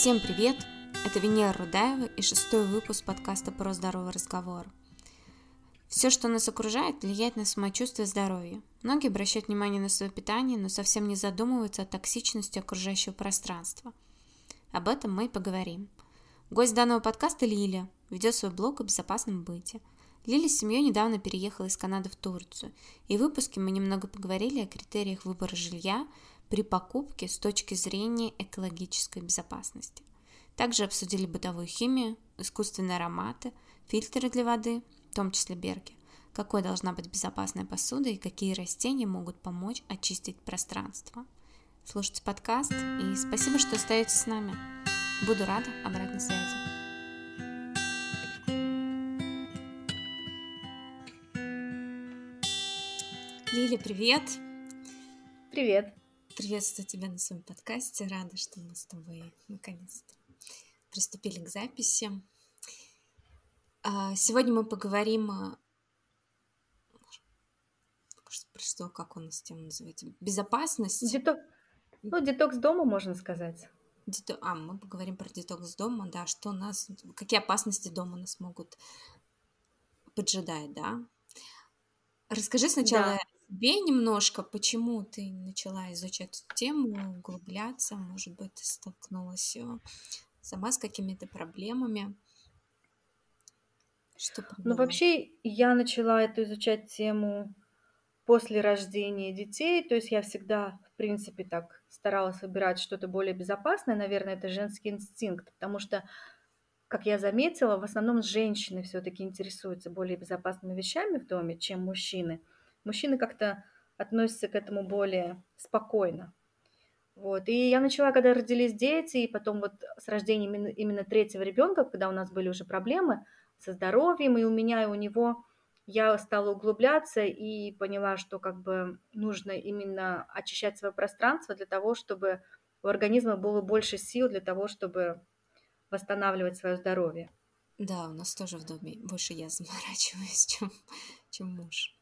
Всем привет! Это Венера Рудаева и шестой выпуск подкаста про здоровый разговор. Все, что нас окружает, влияет на самочувствие и здоровье. Многие обращают внимание на свое питание, но совсем не задумываются о токсичности окружающего пространства. Об этом мы и поговорим. Гость данного подкаста Лиля ведет свой блог о безопасном быте. Лиля с семьей недавно переехала из Канады в Турцию, и в выпуске мы немного поговорили о критериях выбора жилья при покупке с точки зрения экологической безопасности. Также обсудили бытовую химию, искусственные ароматы, фильтры для воды, в том числе берки, какой должна быть безопасная посуда и какие растения могут помочь очистить пространство. Слушайте подкаст и спасибо, что остаетесь с нами. Буду рада обратной связи. Лили, привет! Привет! Приветствую тебя на своем подкасте. Рада, что мы с тобой наконец-то приступили к записи. А, сегодня мы поговорим о... Про что, как у нас тема называется? Безопасность? Деток... Ну, детокс дома, можно сказать. Дето... А, мы поговорим про детокс дома, да, что нас... Какие опасности дома нас могут поджидать, да? Расскажи сначала да. себе немножко, почему ты начала изучать эту тему, углубляться, может быть, ты столкнулась э, сама с какими-то проблемами. Что ну, вообще, я начала эту изучать тему после рождения детей, то есть я всегда, в принципе, так старалась выбирать что-то более безопасное, наверное, это женский инстинкт, потому что, как я заметила, в основном женщины все-таки интересуются более безопасными вещами в доме, чем мужчины. Мужчины как-то относятся к этому более спокойно. Вот. И я начала, когда родились дети, и потом вот с рождением именно, третьего ребенка, когда у нас были уже проблемы со здоровьем, и у меня, и у него, я стала углубляться и поняла, что как бы нужно именно очищать свое пространство для того, чтобы у организма было больше сил для того, чтобы восстанавливать свое здоровье. Да, у нас тоже в доме больше я заморачиваюсь, чем, чем муж.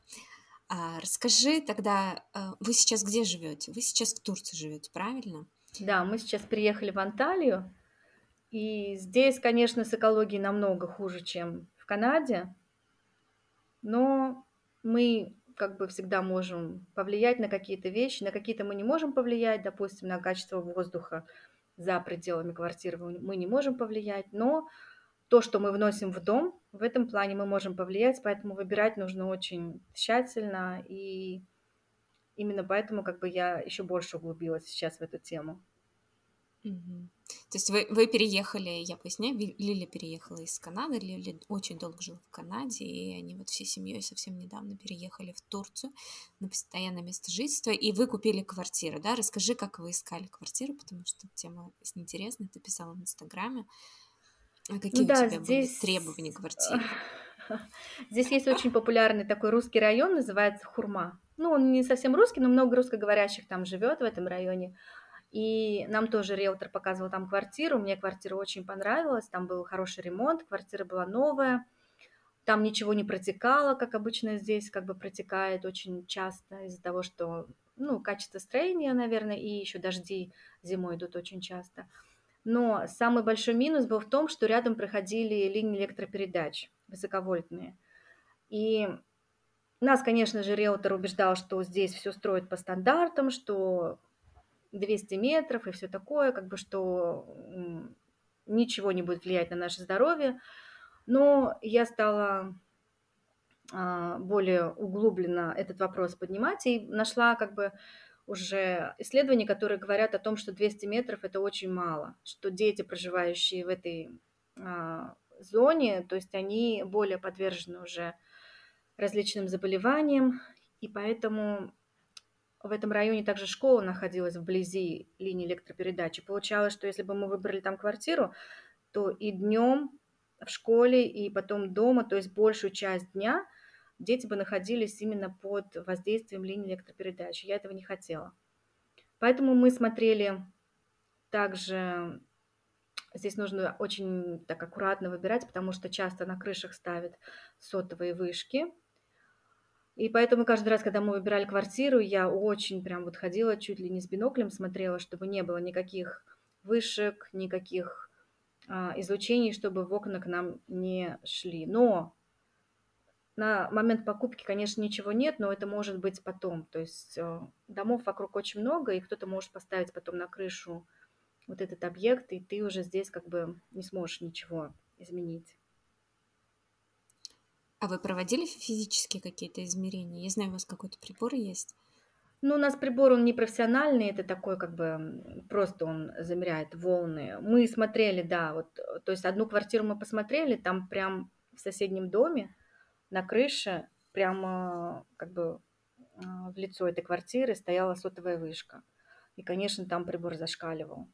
А, расскажи тогда, а, вы сейчас где живете? Вы сейчас в Турции живете, правильно? Да, мы сейчас приехали в Анталию, и здесь, конечно, с экологией намного хуже, чем в Канаде, но мы как бы всегда можем повлиять на какие-то вещи, на какие-то мы не можем повлиять, допустим, на качество воздуха за пределами квартиры мы не можем повлиять, но то, что мы вносим в дом, в этом плане мы можем повлиять, поэтому выбирать нужно очень тщательно, и именно поэтому как бы я еще больше углубилась сейчас в эту тему. Угу. То есть вы, вы переехали, я поясняю, Лиля переехала из Канады, Лиля очень долго жила в Канаде, и они вот всей семьей совсем недавно переехали в Турцию на постоянное место жительства, и вы купили квартиру, да? Расскажи, как вы искали квартиру, потому что тема интересная, ты писала в Инстаграме. А какие ну, да, у тебя здесь... были требования квартиры? Здесь есть очень популярный такой русский район, называется Хурма. Ну, он не совсем русский, но много русскоговорящих там живет в этом районе. И нам тоже риэлтор показывал там квартиру. Мне квартира очень понравилась. Там был хороший ремонт, квартира была новая. Там ничего не протекало, как обычно здесь как бы протекает очень часто из-за того, что ну, качество строения, наверное, и еще дожди зимой идут очень часто. Но самый большой минус был в том, что рядом проходили линии электропередач высоковольтные. И нас, конечно же, риэлтор убеждал, что здесь все строят по стандартам, что 200 метров и все такое, как бы что ничего не будет влиять на наше здоровье. Но я стала а, более углубленно этот вопрос поднимать и нашла как бы уже исследования, которые говорят о том, что 200 метров это очень мало, что дети, проживающие в этой а, зоне, то есть они более подвержены уже различным заболеваниям, и поэтому в этом районе также школа находилась вблизи линии электропередачи. Получалось, что если бы мы выбрали там квартиру, то и днем в школе, и потом дома, то есть большую часть дня дети бы находились именно под воздействием линии электропередачи. Я этого не хотела. Поэтому мы смотрели также Здесь нужно очень так аккуратно выбирать, потому что часто на крышах ставят сотовые вышки, и поэтому каждый раз, когда мы выбирали квартиру, я очень прям вот ходила чуть ли не с биноклем, смотрела, чтобы не было никаких вышек, никаких а, излучений, чтобы в окна к нам не шли. Но на момент покупки, конечно, ничего нет, но это может быть потом. То есть э, домов вокруг очень много, и кто-то может поставить потом на крышу вот этот объект, и ты уже здесь как бы не сможешь ничего изменить. А вы проводили физические какие-то измерения? Я знаю, у вас какой-то прибор есть. Ну, у нас прибор, он не профессиональный, это такой, как бы, просто он замеряет волны. Мы смотрели, да, вот, то есть одну квартиру мы посмотрели, там прям в соседнем доме на крыше, прямо, как бы, а, в лицо этой квартиры стояла сотовая вышка. И, конечно, там прибор зашкаливал.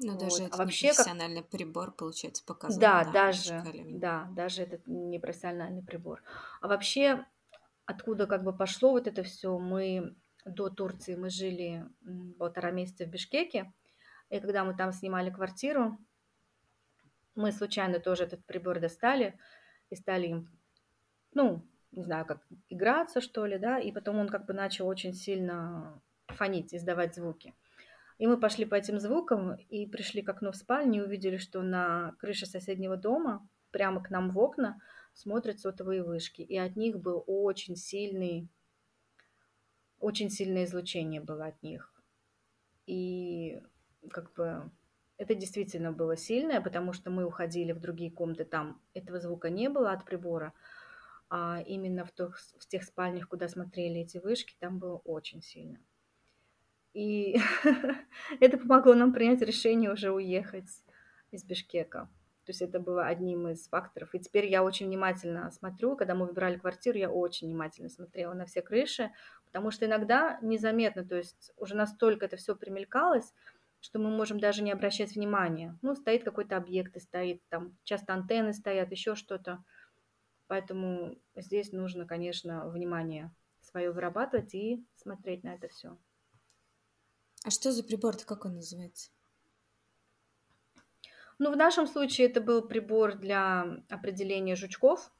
Ну, вот. даже это а вообще, не профессиональный как... прибор, получается, показывает. Да, да даже, да, даже этот не профессиональный прибор. А вообще, откуда как бы пошло вот это все, мы до Турции мы жили полтора месяца в Бишкеке, и когда мы там снимали квартиру, мы случайно тоже этот прибор достали и стали им, ну, не знаю, как играться, что ли, да, и потом он как бы начал очень сильно фонить, издавать звуки. И мы пошли по этим звукам и пришли к окну в спальне и увидели, что на крыше соседнего дома, прямо к нам в окна, смотрят сотовые вышки. И от них был очень сильный, очень сильное излучение было от них. И как бы это действительно было сильное, потому что мы уходили в другие комнаты, там этого звука не было от прибора, а именно в тех, в тех спальнях, куда смотрели эти вышки, там было очень сильно. И это помогло нам принять решение уже уехать из Бишкека. То есть это было одним из факторов. И теперь я очень внимательно смотрю, когда мы выбирали квартиру, я очень внимательно смотрела на все крыши, потому что иногда незаметно, то есть уже настолько это все примелькалось, что мы можем даже не обращать внимания. Ну, стоит какой-то объект и стоит, там часто антенны стоят, еще что-то. Поэтому здесь нужно, конечно, внимание свое вырабатывать и смотреть на это все. А что за прибор-то, как он называется? Ну, в нашем случае это был прибор для определения жучков,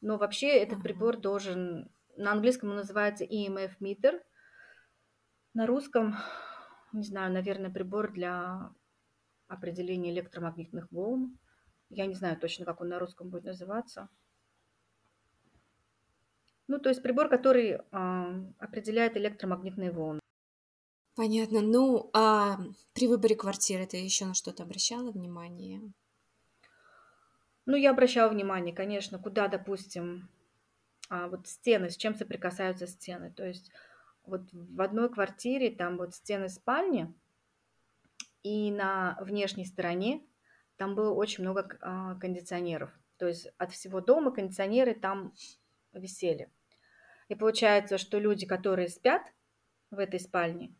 но вообще этот ага. прибор должен, на английском он называется EMF meter, на русском, не знаю, наверное, прибор для определения электромагнитных волн. Я не знаю точно, как он на русском будет называться. Ну, то есть прибор, который э, определяет электромагнитные волны. Понятно. Ну, а при выборе квартиры ты еще на что-то обращала внимание? Ну, я обращала внимание, конечно, куда, допустим, а, вот стены, с чем соприкасаются стены. То есть вот в одной квартире там вот стены спальни, и на внешней стороне там было очень много а, кондиционеров. То есть от всего дома кондиционеры там висели. И получается, что люди, которые спят в этой спальне,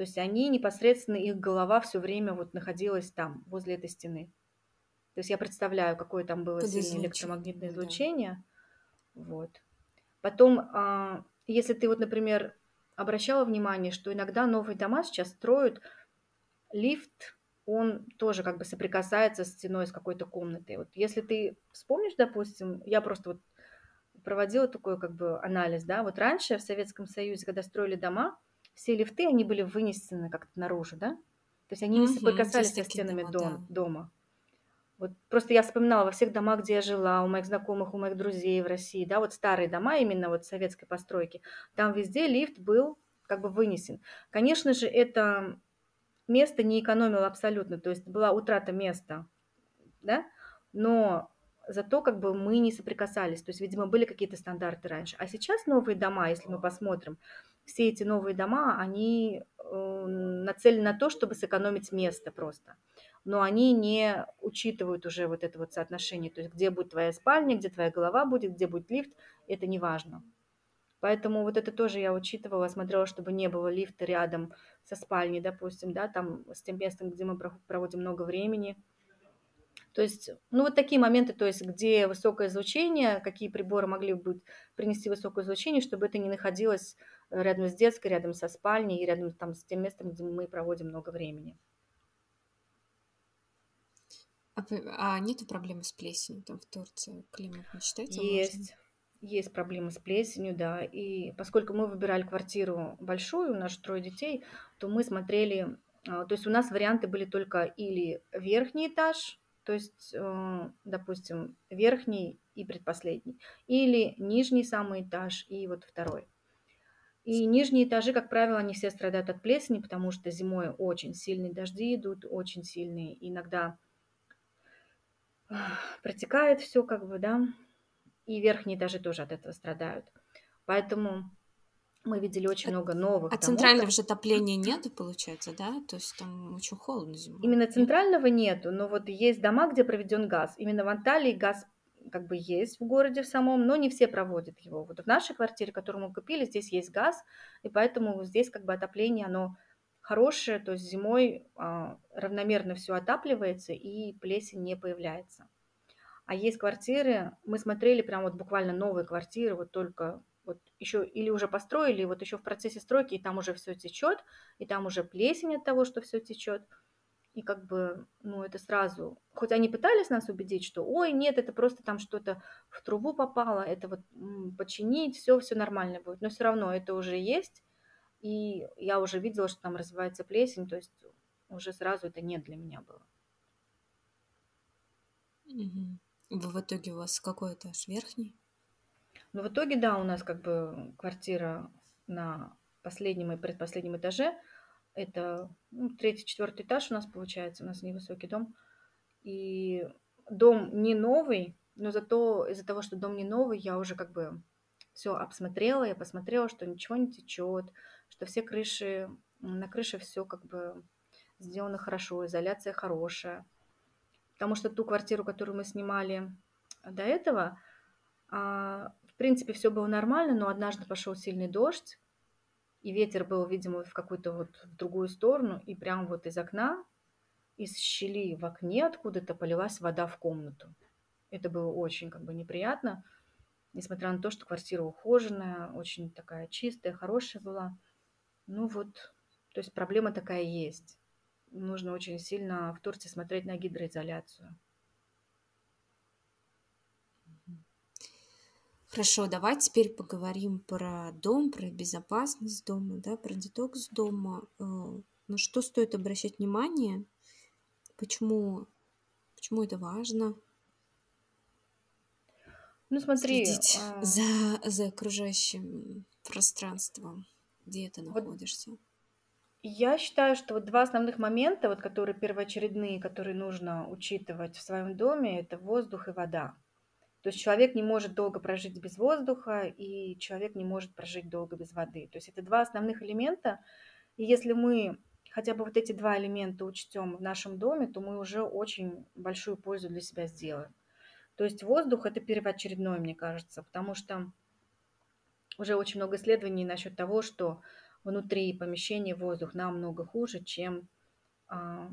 то есть они непосредственно, их голова все время вот находилась там, возле этой стены. То есть я представляю, какое там было сильное электромагнитное излучение. Да. Вот. Потом, а, если ты вот, например, обращала внимание, что иногда новые дома сейчас строят, лифт, он тоже как бы соприкасается с стеной с какой-то комнатой. Вот если ты вспомнишь, допустим, я просто вот проводила такой как бы анализ, да, вот раньше в Советском Союзе, когда строили дома, все лифты, они были вынесены как-то наружу, да? То есть они не соприкасались со стенами дома, дом, да. дома. Вот просто я вспоминала во всех домах, где я жила, у моих знакомых, у моих друзей в России, да, вот старые дома именно вот советской постройки, там везде лифт был как бы вынесен. Конечно же, это место не экономило абсолютно, то есть была утрата места, да, но зато как бы мы не соприкасались, то есть, видимо, были какие-то стандарты раньше. А сейчас новые дома, если мы посмотрим, все эти новые дома, они э, нацелены на то, чтобы сэкономить место просто. Но они не учитывают уже вот это вот соотношение, то есть где будет твоя спальня, где твоя голова будет, где будет лифт, это не важно. Поэтому вот это тоже я учитывала, смотрела, чтобы не было лифта рядом со спальней, допустим, да, там с тем местом, где мы проводим много времени – то есть, ну вот такие моменты, то есть, где высокое излучение, какие приборы могли бы принести высокое излучение, чтобы это не находилось рядом с детской, рядом со спальней и рядом там с тем местом, где мы проводим много времени. А, а нет проблемы с плесенью там в Турции? Климат не считается Есть. Важным? Есть проблемы с плесенью, да. И поскольку мы выбирали квартиру большую, у нас трое детей, то мы смотрели А, то есть у нас варианты были только или верхний этаж, то есть, э, допустим, верхний и предпоследний, или нижний самый этаж и вот второй. И нижние этажи, как правило, они все страдают от плесени, потому что зимой очень сильные дожди идут, очень сильные. Иногда протекает все, как бы, да, и верхние этажи тоже от этого страдают. Поэтому мы видели очень а, много новых. А домов. центрального же отопления нет, получается, да? То есть там очень холодно зимой. Именно центрального нету, но вот есть дома, где проведен газ. Именно в Анталии газ как бы есть в городе в самом, но не все проводят его. Вот в нашей квартире, которую мы купили, здесь есть газ, и поэтому здесь как бы отопление, оно хорошее, то есть зимой а, равномерно все отапливается и плесень не появляется. А есть квартиры, мы смотрели прям вот буквально новые квартиры, вот только вот еще или уже построили, вот еще в процессе стройки, и там уже все течет, и там уже плесень от того, что все течет. И как бы, ну, это сразу, хоть они пытались нас убедить, что, ой, нет, это просто там что-то в трубу попало, это вот починить, все, все нормально будет. Но все равно это уже есть, и я уже видела, что там развивается плесень, то есть уже сразу это нет для меня было. Угу. В итоге у вас какой этаж? Верхний? Но в итоге, да, у нас как бы квартира на последнем и предпоследнем этаже. Это ну, третий, четвертый этаж у нас получается, у нас невысокий дом. И дом не новый, но зато из-за того, что дом не новый, я уже как бы все обсмотрела, я посмотрела, что ничего не течет, что все крыши, на крыше все как бы сделано хорошо, изоляция хорошая. Потому что ту квартиру, которую мы снимали до этого, а, принципе, все было нормально, но однажды пошел сильный дождь, и ветер был, видимо, в какую-то вот в другую сторону, и прям вот из окна, из щели в окне откуда-то полилась вода в комнату. Это было очень как бы неприятно, несмотря на то, что квартира ухоженная, очень такая чистая, хорошая была. Ну вот, то есть проблема такая есть. Нужно очень сильно в Турции смотреть на гидроизоляцию. Хорошо, давай теперь поговорим про дом, про безопасность дома, да, про детокс дома. Э, на что стоит обращать внимание? Почему, почему это важно? Ну смотри, Следить а... за, за окружающим пространством, где ты находишься. Я считаю, что вот два основных момента, вот, которые первоочередные, которые нужно учитывать в своем доме, это воздух и вода. То есть человек не может долго прожить без воздуха, и человек не может прожить долго без воды. То есть это два основных элемента. И если мы хотя бы вот эти два элемента учтем в нашем доме, то мы уже очень большую пользу для себя сделаем. То есть воздух это первоочередное, мне кажется, потому что уже очень много исследований насчет того, что внутри помещения воздух намного хуже, чем а,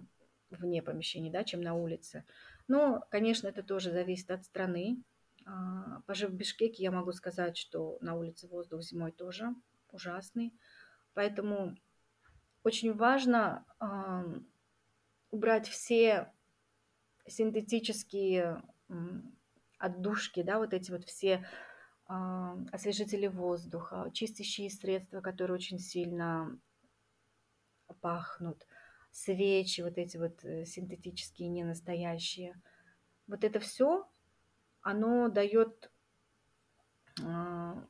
вне помещений, да, чем на улице. Но, конечно, это тоже зависит от страны, пожив в Бишкеке, я могу сказать, что на улице воздух зимой тоже ужасный. Поэтому очень важно убрать все синтетические отдушки, да, вот эти вот все а, освежители воздуха, чистящие средства, которые очень сильно пахнут, свечи, вот эти вот э, синтетические, не настоящие. Вот это все оно дает, а,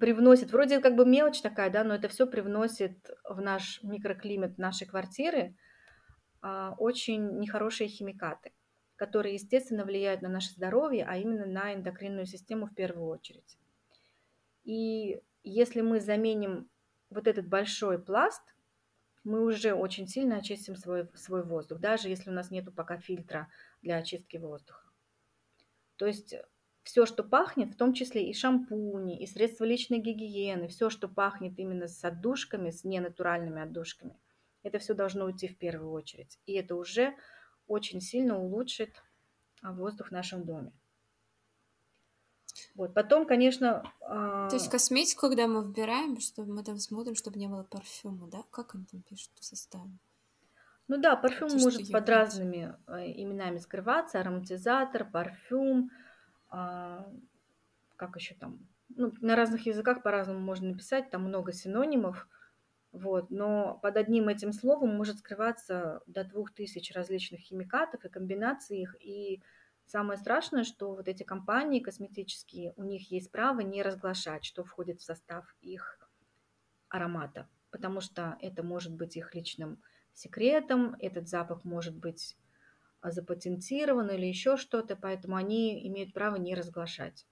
привносит, вроде как бы мелочь такая, да, но это все привносит в наш микроклимат нашей квартиры а, очень нехорошие химикаты, которые, естественно, влияют на наше здоровье, а именно на эндокринную систему в первую очередь. И если мы заменим вот этот большой пласт, мы уже очень сильно очистим свой, свой воздух, даже если у нас нет пока фильтра для очистки воздуха. То есть все, что пахнет, в том числе и шампуни, и средства личной гигиены, все, что пахнет именно с отдушками, с ненатуральными отдушками, это все должно уйти в первую очередь. И это уже очень сильно улучшит а, воздух в нашем доме. Вот. Потом, конечно... А... То есть косметику, когда мы выбираем, чтобы мы там смотрим, чтобы не было парфюма, да? Как они там пишут в составе? Ну да, парфюм То, может под разными э, именами скрываться, ароматизатор, парфюм, а, как еще там, ну, на разных языках по-разному можно написать, там много синонимов, Вот. Но под одним этим словом может скрываться до двух тысяч различных химикатов и комбинаций их. И самое страшное, что вот эти компании косметические, у них есть право не разглашать, что входит в состав их аромата, потому что это может быть их личным секретом, этот запах может быть запатентирован или еще что-то, поэтому они имеют право не разглашать.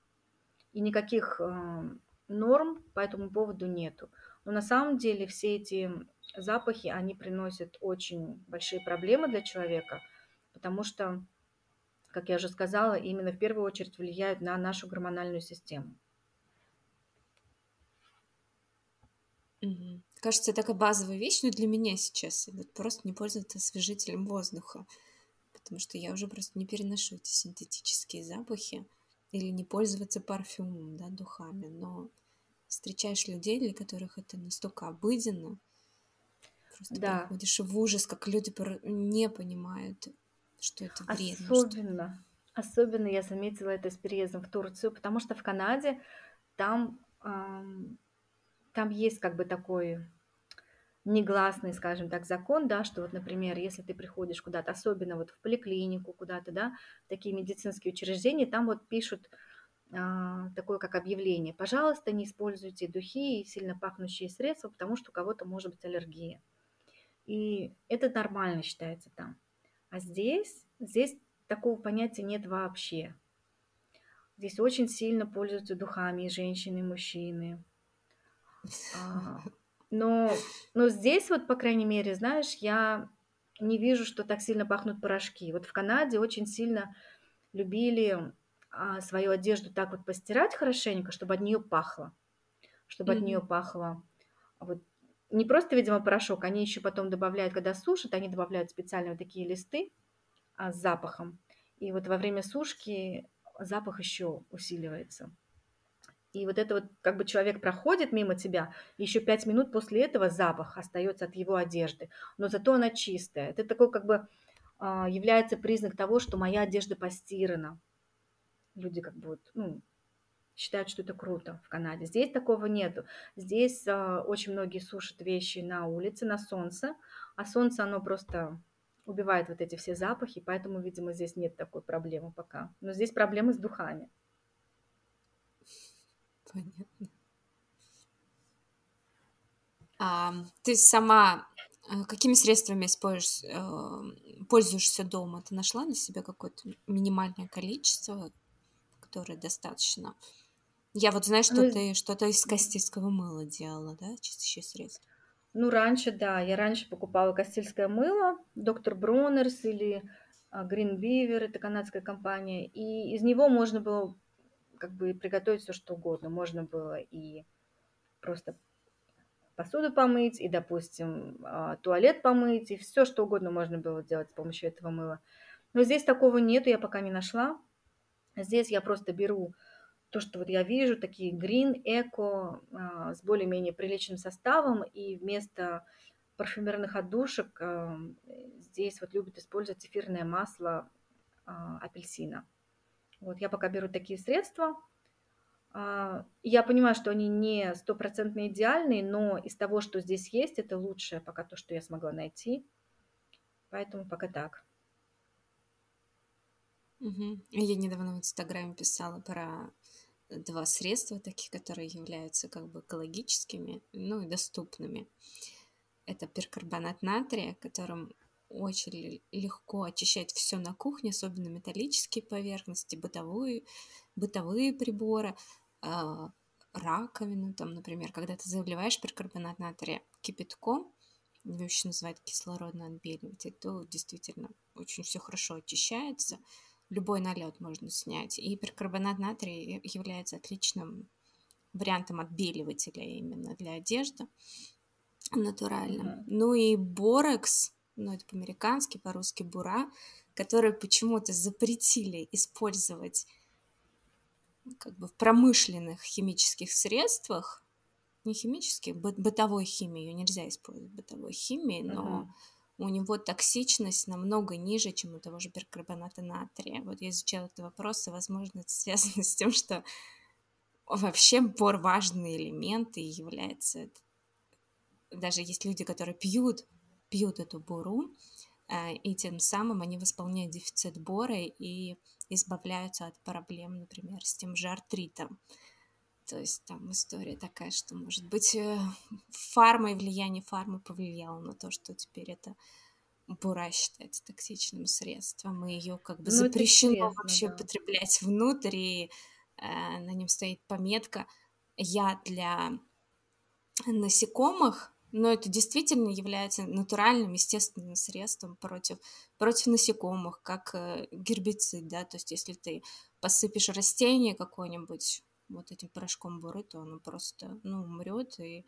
И никаких э, норм по этому поводу нету. Но на самом деле все эти запахи, они приносят очень большие проблемы для человека, потому что, как я уже сказала, именно в первую очередь влияют на нашу гормональную систему. Угу. Кажется, такая базовая вещь, но для меня сейчас вот просто не пользоваться освежителем воздуха, потому что я уже просто не переношу эти синтетические запахи или не пользоваться парфюмом, да, духами, но встречаешь людей, для которых это настолько обыденно, просто да. приходишь в ужас, как люди не понимают, что это вредно. Особенно, что... особенно я заметила это с переездом в Турцию, потому что в Канаде там, эм, там есть как бы такой негласный, скажем так, закон, да, что вот, например, если ты приходишь куда-то, особенно вот в поликлинику куда-то, да, в такие медицинские учреждения, там вот пишут, а, такое как объявление. Пожалуйста, не используйте духи и сильно пахнущие средства, потому что у кого-то может быть аллергия. И это нормально считается там. А здесь, здесь такого понятия нет вообще. Здесь очень сильно пользуются духами и женщины, и мужчины. Но, но здесь вот, по крайней мере, знаешь, я не вижу, что так сильно пахнут порошки. Вот в Канаде очень сильно любили а, свою одежду так вот постирать хорошенько, чтобы от нее пахло. Чтобы mm-hmm. от нее пахло. Вот не просто, видимо, порошок, они еще потом добавляют, когда сушат, они добавляют специально вот такие листы а, с запахом. И вот во время сушки запах еще усиливается. И вот это вот, как бы человек проходит мимо тебя, еще пять минут после этого запах остается от его одежды, но зато она чистая. Это такой как бы а, является признак того, что моя одежда постирана люди как бы ну, считают, что это круто в Канаде. Здесь такого нету. Здесь э, очень многие сушат вещи на улице, на солнце, а солнце, оно просто убивает вот эти все запахи, поэтому, видимо, здесь нет такой проблемы пока. Но здесь проблемы с духами. Понятно. А, ты сама э, какими средствами используешь, э, пользуешься дома? Ты нашла для себя какое-то минимальное количество, которое достаточно. Я вот знаю, что ну, ты что-то из кастильского мыла делала, да, чистящее средство. Ну, раньше, да, я раньше покупала кастильское мыло, доктор Бронерс или Green Beaver, это канадская компания, и из него можно было как бы приготовить все что угодно. Можно было и просто посуду помыть, и, допустим, а, туалет помыть, и все что угодно можно было делать с помощью этого мыла. Но здесь такого нету, я пока не нашла. Здесь я просто беру то, что вот я вижу, такие green, эко, а, с более-менее приличным составом, и вместо парфюмерных отдушек а, здесь вот любят использовать эфирное масло апельсина. Вот я пока беру такие средства. Я понимаю, что они не стопроцентно идеальные, но из того, что здесь есть, это лучшее пока то, что я смогла найти. Поэтому пока так. Угу. Я недавно в Инстаграме писала про два средства таких, которые являются как бы экологическими, ну и доступными. Это перкарбонат натрия, которым очень легко очищать все на кухне, особенно металлические поверхности, бытовые, бытовые приборы, э, раковину, там, например, когда ты заливаешь перкарбонат натрия кипятком, его еще называют кислородный отбеливатель, то действительно очень все хорошо очищается любой налет можно снять. И перкарбонат натрия является отличным вариантом отбеливателя именно для одежды натуральным. Mm-hmm. Ну и борекс, ну это по-американски, по-русски бура, который почему-то запретили использовать как бы в промышленных химических средствах, не химических, бытовой химии, ее нельзя использовать бытовой химии, но uh-huh у него токсичность намного ниже, чем у того же перкарбоната натрия. Вот я изучала этот вопрос, и, возможно, это связано с тем, что вообще бор важный элемент и является даже есть люди, которые пьют, пьют эту буру, э, и тем самым они восполняют дефицит бора и избавляются от проблем, например, с тем же артритом. То есть там история такая, что, может быть, э, фарма и влияние фармы повлияло на то, что теперь это бура считается токсичным средством, и ее как бы ну, запрещено вообще да. потреблять внутрь, и э, на нем стоит пометка «Я для насекомых», но это действительно является натуральным, естественным средством против, против насекомых, как э, гербицид, да, то есть если ты посыпешь растение какое-нибудь вот этим порошком буры, то оно просто, ну, умрет и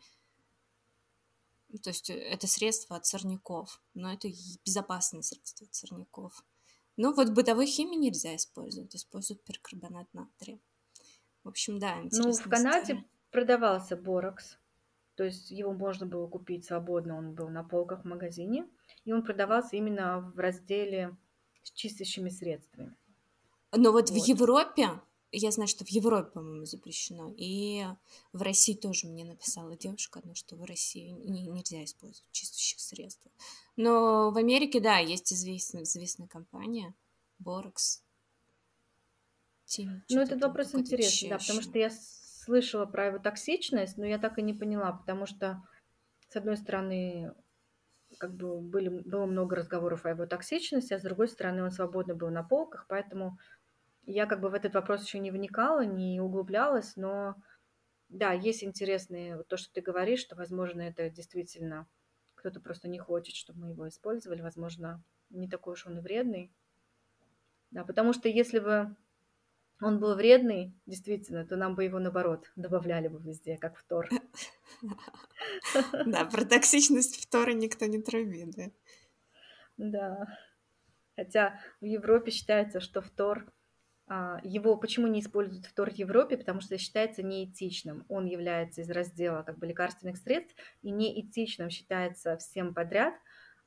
то есть э, это средство от сорняков, но это безопасное средство от сорняков. Ну вот бытовой химии нельзя использовать, используют перкарбонат натрия. В общем, да, Ну, в Канаде история. продавался борокс, то есть его можно было купить свободно, он был на полках в магазине, и он продавался именно в разделе с чистящими средствами. Но вот, вот. в Европе я знаю, что в Европе, по-моему, запрещено. И в России тоже мне написала девушка, ну, что в России не, нельзя использовать чистящих средств. Но в Америке, да, есть известная, известная компания. Team, ну, этот вопрос интересный, да, потому что я слышала про его токсичность, но я так и не поняла, потому что, с одной стороны, как бы были, было много разговоров о его токсичности, а с другой стороны, он свободно был на полках, поэтому я как бы в этот вопрос еще не вникала, не углублялась, но да, есть интересные, вот то, что ты говоришь, что, возможно, это действительно кто-то просто не хочет, чтобы мы его использовали, возможно, не такой уж он и вредный. Да, потому что если бы он был вредный, действительно, то нам бы его, наоборот, добавляли бы везде, как фтор. Да, про токсичность фтора никто не трубит, да? Да. Хотя в Европе считается, что фтор а, его почему не используют в торт Европе? Потому что считается неэтичным. Он является из раздела как бы лекарственных средств и неэтичным считается всем подряд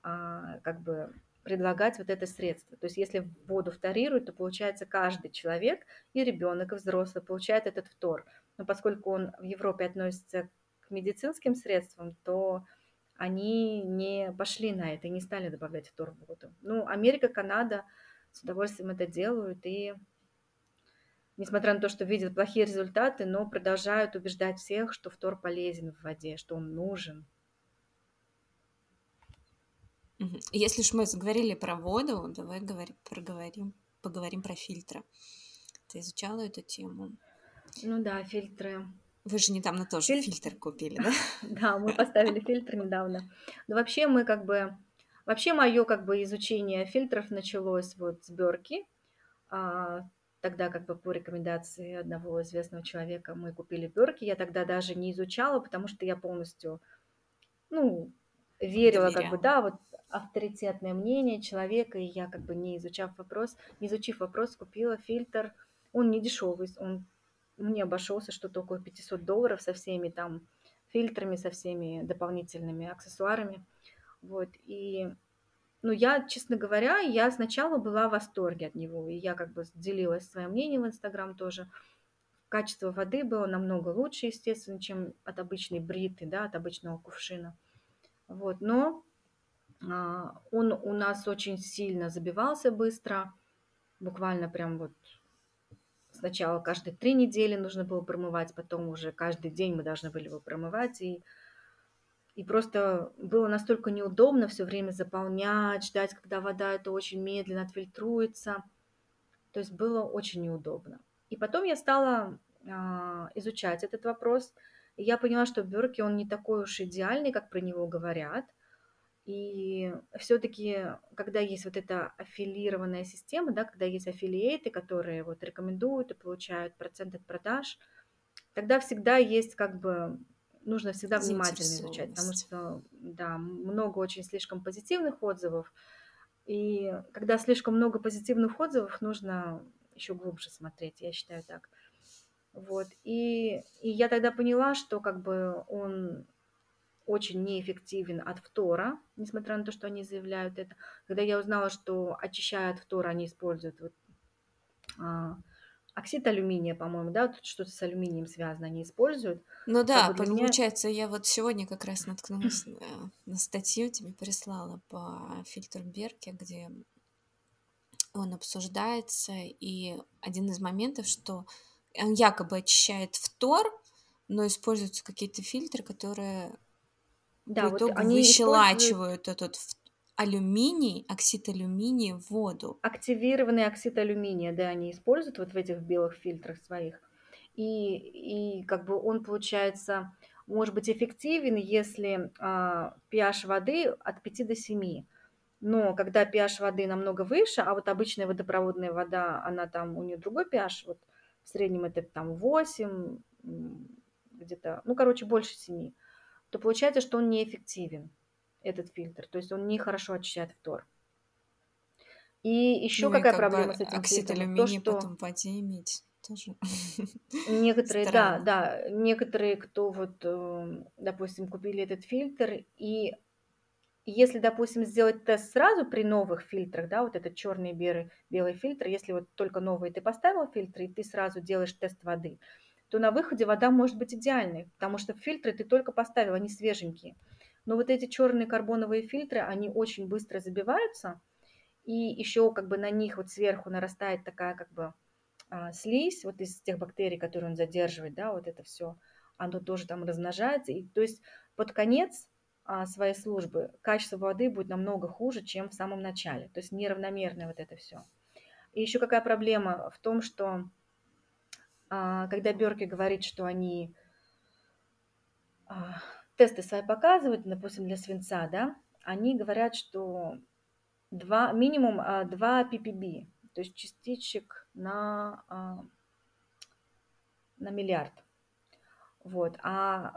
а, как бы предлагать вот это средство. То есть если воду фторируют, то получается каждый человек, и ребенок, и взрослый, получает этот фтор. Но поскольку он в Европе относится к медицинским средствам, то они не пошли на это не стали добавлять фтор в воду. Ну, Америка, Канада с удовольствием это делают, и несмотря на то, что видят плохие результаты, но продолжают убеждать всех, что фтор полезен в воде, что он нужен. Если уж мы заговорили про воду, давай говори, проговорим, поговорим про фильтры. Ты изучала эту тему? Ну да, фильтры. Вы же недавно тоже Филь... фильтр купили, да? Да, мы поставили фильтр недавно. Но вообще мы как бы... Вообще мое как бы изучение фильтров началось вот с Берки. А, тогда как бы по рекомендации одного известного человека мы купили Берки. Я тогда даже не изучала, потому что я полностью, ну, верила, Доверяла. как бы, да, вот авторитетное мнение человека, и я как бы не изучав вопрос, не изучив вопрос, купила фильтр. Он не дешевый, он мне обошелся что-то около 500 долларов со всеми там фильтрами, со всеми дополнительными аксессуарами. Вот, и ну, я, честно говоря, я сначала была в восторге от него, и я как бы делилась своим мнением в Инстаграм тоже. Качество воды было намного лучше, естественно, чем от обычной бриты, да, от обычного кувшина. Вот, но он у нас очень сильно забивался быстро, буквально прям вот сначала каждые три недели нужно было промывать, потом уже каждый день мы должны были его промывать, и и просто было настолько неудобно все время заполнять, ждать, когда вода это очень медленно отфильтруется. То есть было очень неудобно. И потом я стала а, изучать этот вопрос, и я поняла, что Берки он не такой уж идеальный, как про него говорят. И все-таки, когда есть вот эта аффилированная система, да, когда есть аффилиейты, которые вот рекомендуют и получают процент от продаж, тогда всегда есть как бы нужно всегда внимательно изучать, потому что, да, много очень слишком позитивных отзывов, и когда слишком много позитивных отзывов, нужно еще глубже смотреть, я считаю так. Вот, и, и я тогда поняла, что как бы он очень неэффективен от фтора, несмотря на то, что они заявляют это. Когда я узнала, что очищая от фтора, они используют вот, а, оксид алюминия, по-моему, да, тут что-то с алюминием связано, они используют. Ну да, как бы получается, меня... я вот сегодня как раз наткнулась на, на статью, тебе прислала по фильтру Берки, где он обсуждается, и один из моментов, что он якобы очищает фтор, но используются какие-то фильтры, которые да, в итоге вот они выщелачивают используют... этот алюминий, оксид алюминия в воду. Активированный оксид алюминия, да, они используют вот в этих белых фильтрах своих. И, и как бы он получается, может быть эффективен, если а, pH воды от 5 до 7. Но когда pH воды намного выше, а вот обычная водопроводная вода, она там, у нее другой pH, вот в среднем это там 8, где-то, ну, короче, больше 7, то получается, что он неэффективен этот фильтр. То есть он нехорошо очищает фтор. И еще ну, какая и проблема с этим фильтром? то, что потом в воде иметь тоже. Некоторые, да, да, некоторые, кто вот, э, допустим, купили этот фильтр, и если, допустим, сделать тест сразу при новых фильтрах, да, вот этот черный белый, белый фильтр, если вот только новый ты поставил фильтр, и ты сразу делаешь тест воды, то на выходе вода может быть идеальной, потому что фильтры ты только поставил, они свеженькие. Но вот эти черные карбоновые фильтры, они очень быстро забиваются, и еще как бы на них вот сверху нарастает такая как бы а, слизь вот из тех бактерий, которые он задерживает, да, вот это все, оно тоже там размножается. И то есть под конец а, своей службы качество воды будет намного хуже, чем в самом начале. То есть неравномерное вот это все. И еще какая проблема в том, что когда Берки говорит, что они а, тесты свои показывают, допустим, для свинца, да, они говорят, что 2, минимум 2 ppb, то есть частичек на, а, на миллиард. Вот. А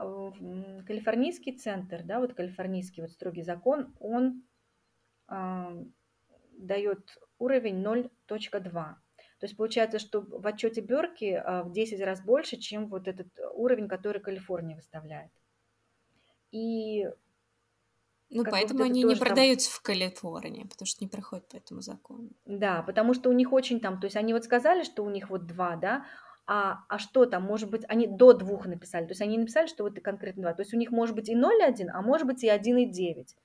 калифорнийский центр, да, вот калифорнийский вот строгий закон, он а, дает уровень 0.2. То есть получается, что в отчете Берки а, в 10 раз больше, чем вот этот уровень, который Калифорния выставляет. И ну, поэтому они не продаются там... в Калифорнии, потому что не проходят по этому закону. Да, потому что у них очень там, то есть они вот сказали, что у них вот два, да, а, а что там, может быть, они до двух написали, то есть они написали, что вот конкретно два, то есть у них может быть и 0,1, а может быть и 1,9,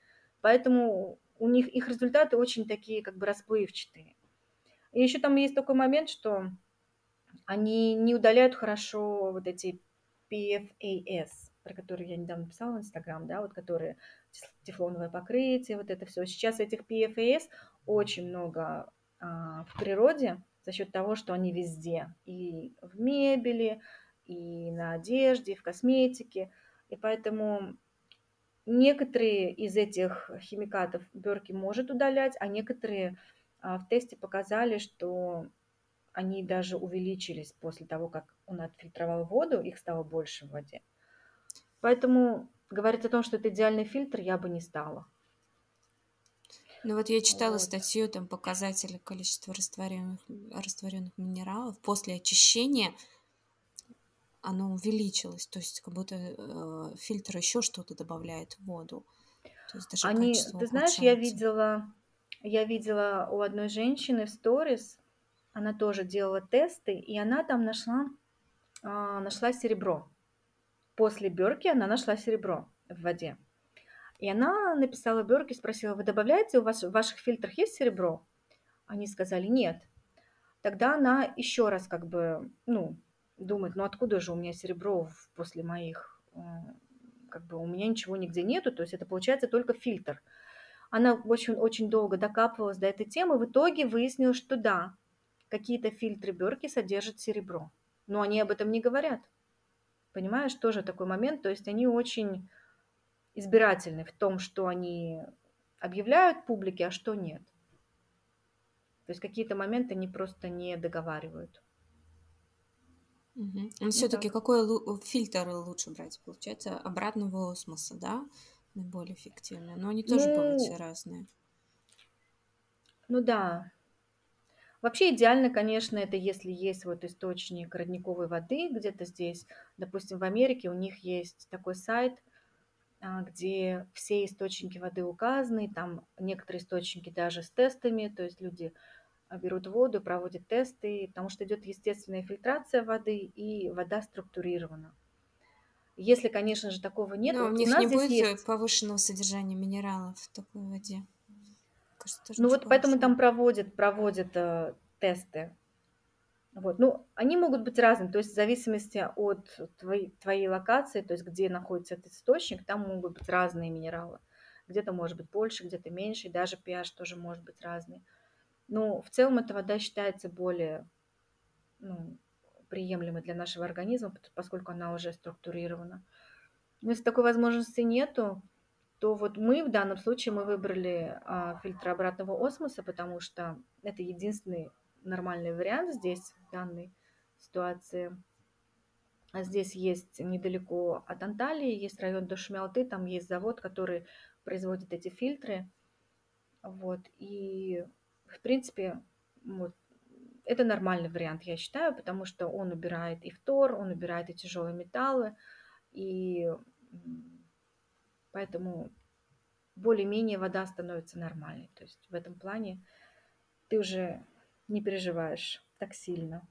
поэтому у них их результаты очень такие как бы расплывчатые. И еще там есть такой момент, что они не удаляют хорошо вот эти PFAS, про которые я недавно писала в Инстаграм, да, вот которые тефлоновое покрытие, вот это все. Сейчас этих PFAS очень много а, в природе за счет того, что они везде, и в мебели, и на одежде, и в косметике, и поэтому некоторые из этих химикатов Берки может удалять, а некоторые в тесте показали, что они даже увеличились после того, как он отфильтровал воду, их стало больше в воде. Поэтому говорить о том, что это идеальный фильтр, я бы не стала. Ну вот я читала вот. статью, там показатели количества растворенных, растворенных минералов после очищения оно увеличилось, то есть как будто э, фильтр еще что-то добавляет в воду. То есть даже Они, ты знаешь, я видела, я видела у одной женщины в сторис, она тоже делала тесты, и она там нашла, э, нашла серебро после Берки она нашла серебро в воде. И она написала Берки, спросила, вы добавляете, у вас в ваших фильтрах есть серебро? Они сказали, нет. Тогда она еще раз как бы, ну, думает, ну откуда же у меня серебро после моих, э, как бы у меня ничего нигде нету, то есть это получается только фильтр. Она очень, очень долго докапывалась до этой темы, в итоге выяснилось, что да, какие-то фильтры Берки содержат серебро, но они об этом не говорят. Понимаешь, тоже такой момент. То есть они очень избирательны в том, что они объявляют публике, а что нет. То есть какие-то моменты они просто не договаривают. Угу. Ну, все-таки какой фильтр лучше брать? Получается, обратного осмоса, да? Наиболее эффективные. Но они тоже ну, бывают все разные. Ну да, Вообще идеально, конечно, это если есть вот источник родниковой воды где-то здесь. Допустим, в Америке у них есть такой сайт, а, где все источники воды указаны, там некоторые источники даже с тестами, то есть люди берут воду, проводят тесты, потому что идет естественная фильтрация воды, и вода структурирована. Если, конечно же, такого нет, Но у них не будет есть... повышенного содержания минералов в такой воде. Кажется, ну вот поэтому там проводят, проводят э, тесты. Вот. Ну, они могут быть разными, то есть в зависимости от твоей, твоей локации, то есть где находится этот источник, там могут быть разные минералы. Где-то может быть больше, где-то меньше, и даже pH тоже может быть разный. Но в целом эта вода считается более ну, приемлемой для нашего организма, поскольку она уже структурирована. Но если такой возможности нету, то вот мы в данном случае мы выбрали а, фильтр обратного осмоса, потому что это единственный нормальный вариант здесь, в данной ситуации. А здесь есть недалеко от Анталии, есть район Дошмялты, там есть завод, который производит эти фильтры. Вот, и в принципе, вот, это нормальный вариант, я считаю, потому что он убирает и фтор, он убирает и тяжелые металлы, и поэтому более-менее вода становится нормальной. То есть в этом плане ты уже не переживаешь так сильно.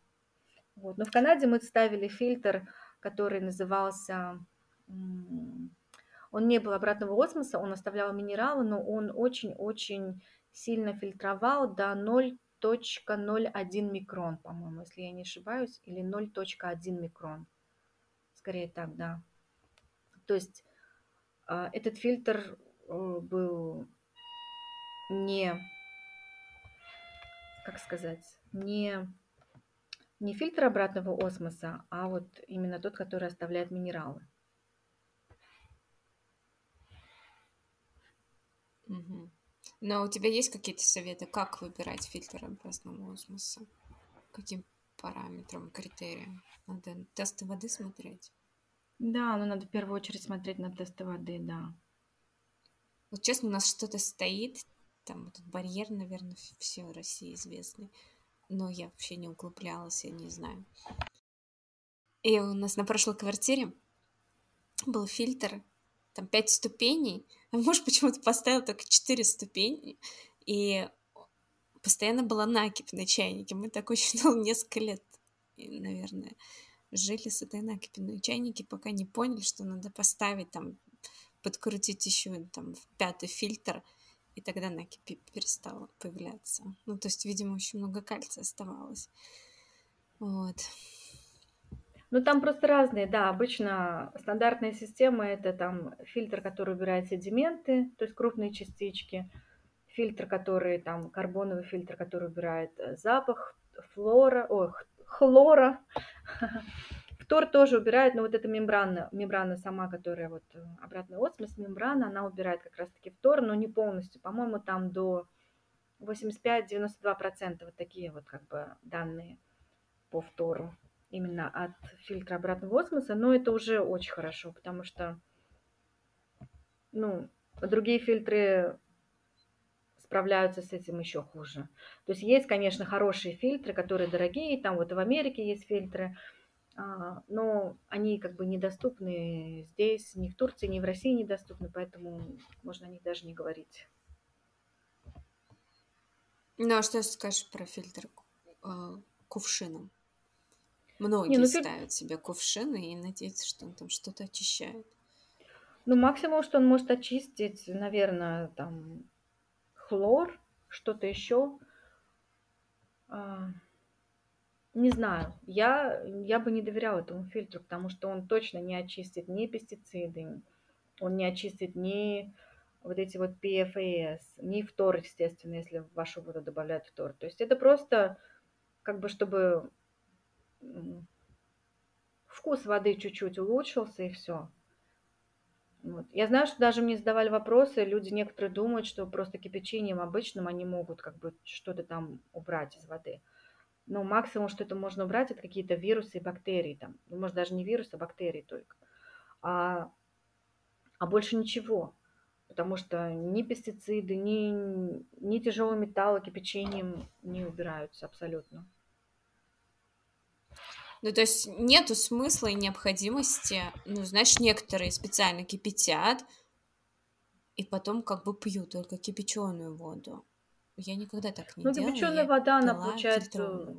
Вот. Но в Канаде мы ставили фильтр, который назывался... Он не был обратного осмоса, он оставлял минералы, но он очень-очень сильно фильтровал до 0.01 микрон, по-моему, если я не ошибаюсь, или 0.1 микрон. Скорее так, да. То есть а, этот фильтр э, был не, как сказать, не, не фильтр обратного осмоса, а вот именно тот, который оставляет минералы. Угу. Но у тебя есть какие-то советы, как выбирать фильтр образного осмоса? Каким параметрам, критериям? Надо тесты воды смотреть? Да, но надо в первую очередь смотреть на тесты воды, да. Вот честно, у нас что-то стоит, там этот барьер, наверное, все в России известный, но я вообще не углублялась, я не знаю. И у нас на прошлой квартире был фильтр, там пять ступеней, а муж почему-то поставил только четыре ступени, и постоянно была накипь на чайнике. Мы так очень ну, несколько лет, наверное, жили с этой накипью на чайнике, пока не поняли, что надо поставить там, подкрутить еще там пятый фильтр, и тогда накипь перестала появляться. Ну, то есть, видимо, очень много кальция оставалось. Вот. Ну, там просто разные, да, обычно стандартная система – это там фильтр, который убирает седименты, то есть крупные частички, фильтр, который там, карбоновый фильтр, который убирает э, запах, флора, ой, хлора, Фтор тоже убирает, но вот эта мембрана, мембрана сама, которая вот э, обратный осмос, мембрана, она убирает как раз-таки фтор, но не полностью. По-моему, там до 85-92% вот такие вот как бы данные по фтору именно от фильтра обратного осмоса, но это уже очень хорошо, потому что, ну, другие фильтры справляются с этим еще хуже. То есть есть, конечно, хорошие фильтры, которые дорогие, там вот в Америке есть фильтры, а, но они как бы недоступны здесь, ни в Турции, ни в России недоступны, поэтому можно о них даже не говорить. Ну а что скажешь про фильтр э, кувшином? Многие не, ну, ставят себе кувшины и надеются, что он там что-то очищает. Ну, максимум, что он может очистить, наверное, там хлор, что-то еще. А, не знаю, я, я бы не доверяла этому фильтру, потому что он точно не очистит ни пестициды, он не очистит ни вот эти вот PFAS, ни фтор, естественно, если в вашу воду добавляют фтор. То есть это просто как бы чтобы вкус воды чуть-чуть улучшился и все. Вот. Я знаю, что даже мне задавали вопросы, люди некоторые думают, что просто кипячением обычным они могут как бы что-то там убрать из воды. Но максимум, что это можно убрать, это какие-то вирусы и бактерии там. Ну, может, даже не вирусы, а бактерии только. А, а больше ничего. Потому что ни пестициды, ни, ни тяжелые металлы кипячением не убираются абсолютно. Ну, то есть нету смысла и необходимости, ну, знаешь, некоторые специально кипятят и потом как бы пьют только кипяченую воду. Я никогда так не Ну, делала. кипяченая Я вода, она получается,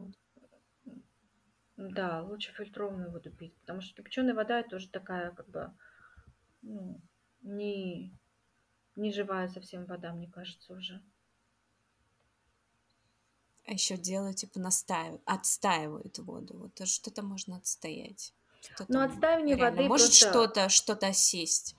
да, лучше фильтрованную воду пить, потому что кипяченая вода это уже такая, как бы, ну, не, не живая совсем вода, мне кажется, уже. А еще делают, типа, настаивают, отстаивают воду. Вот а что-то можно отстоять. Что Но там отстаивание реально воды может просто что-то, что-то сесть.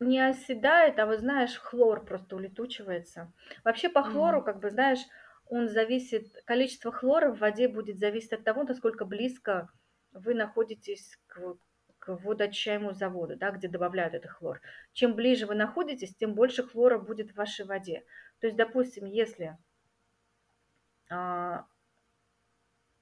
не оседает, а вот знаешь, хлор просто улетучивается. Вообще по хлору, М. как бы, знаешь, он зависит, количество хлора в воде будет зависеть от того, насколько близко вы находитесь к, к водоочищаемому заводу, да, где добавляют этот хлор. Чем ближе вы находитесь, тем больше хлора будет в вашей воде. То есть, допустим, если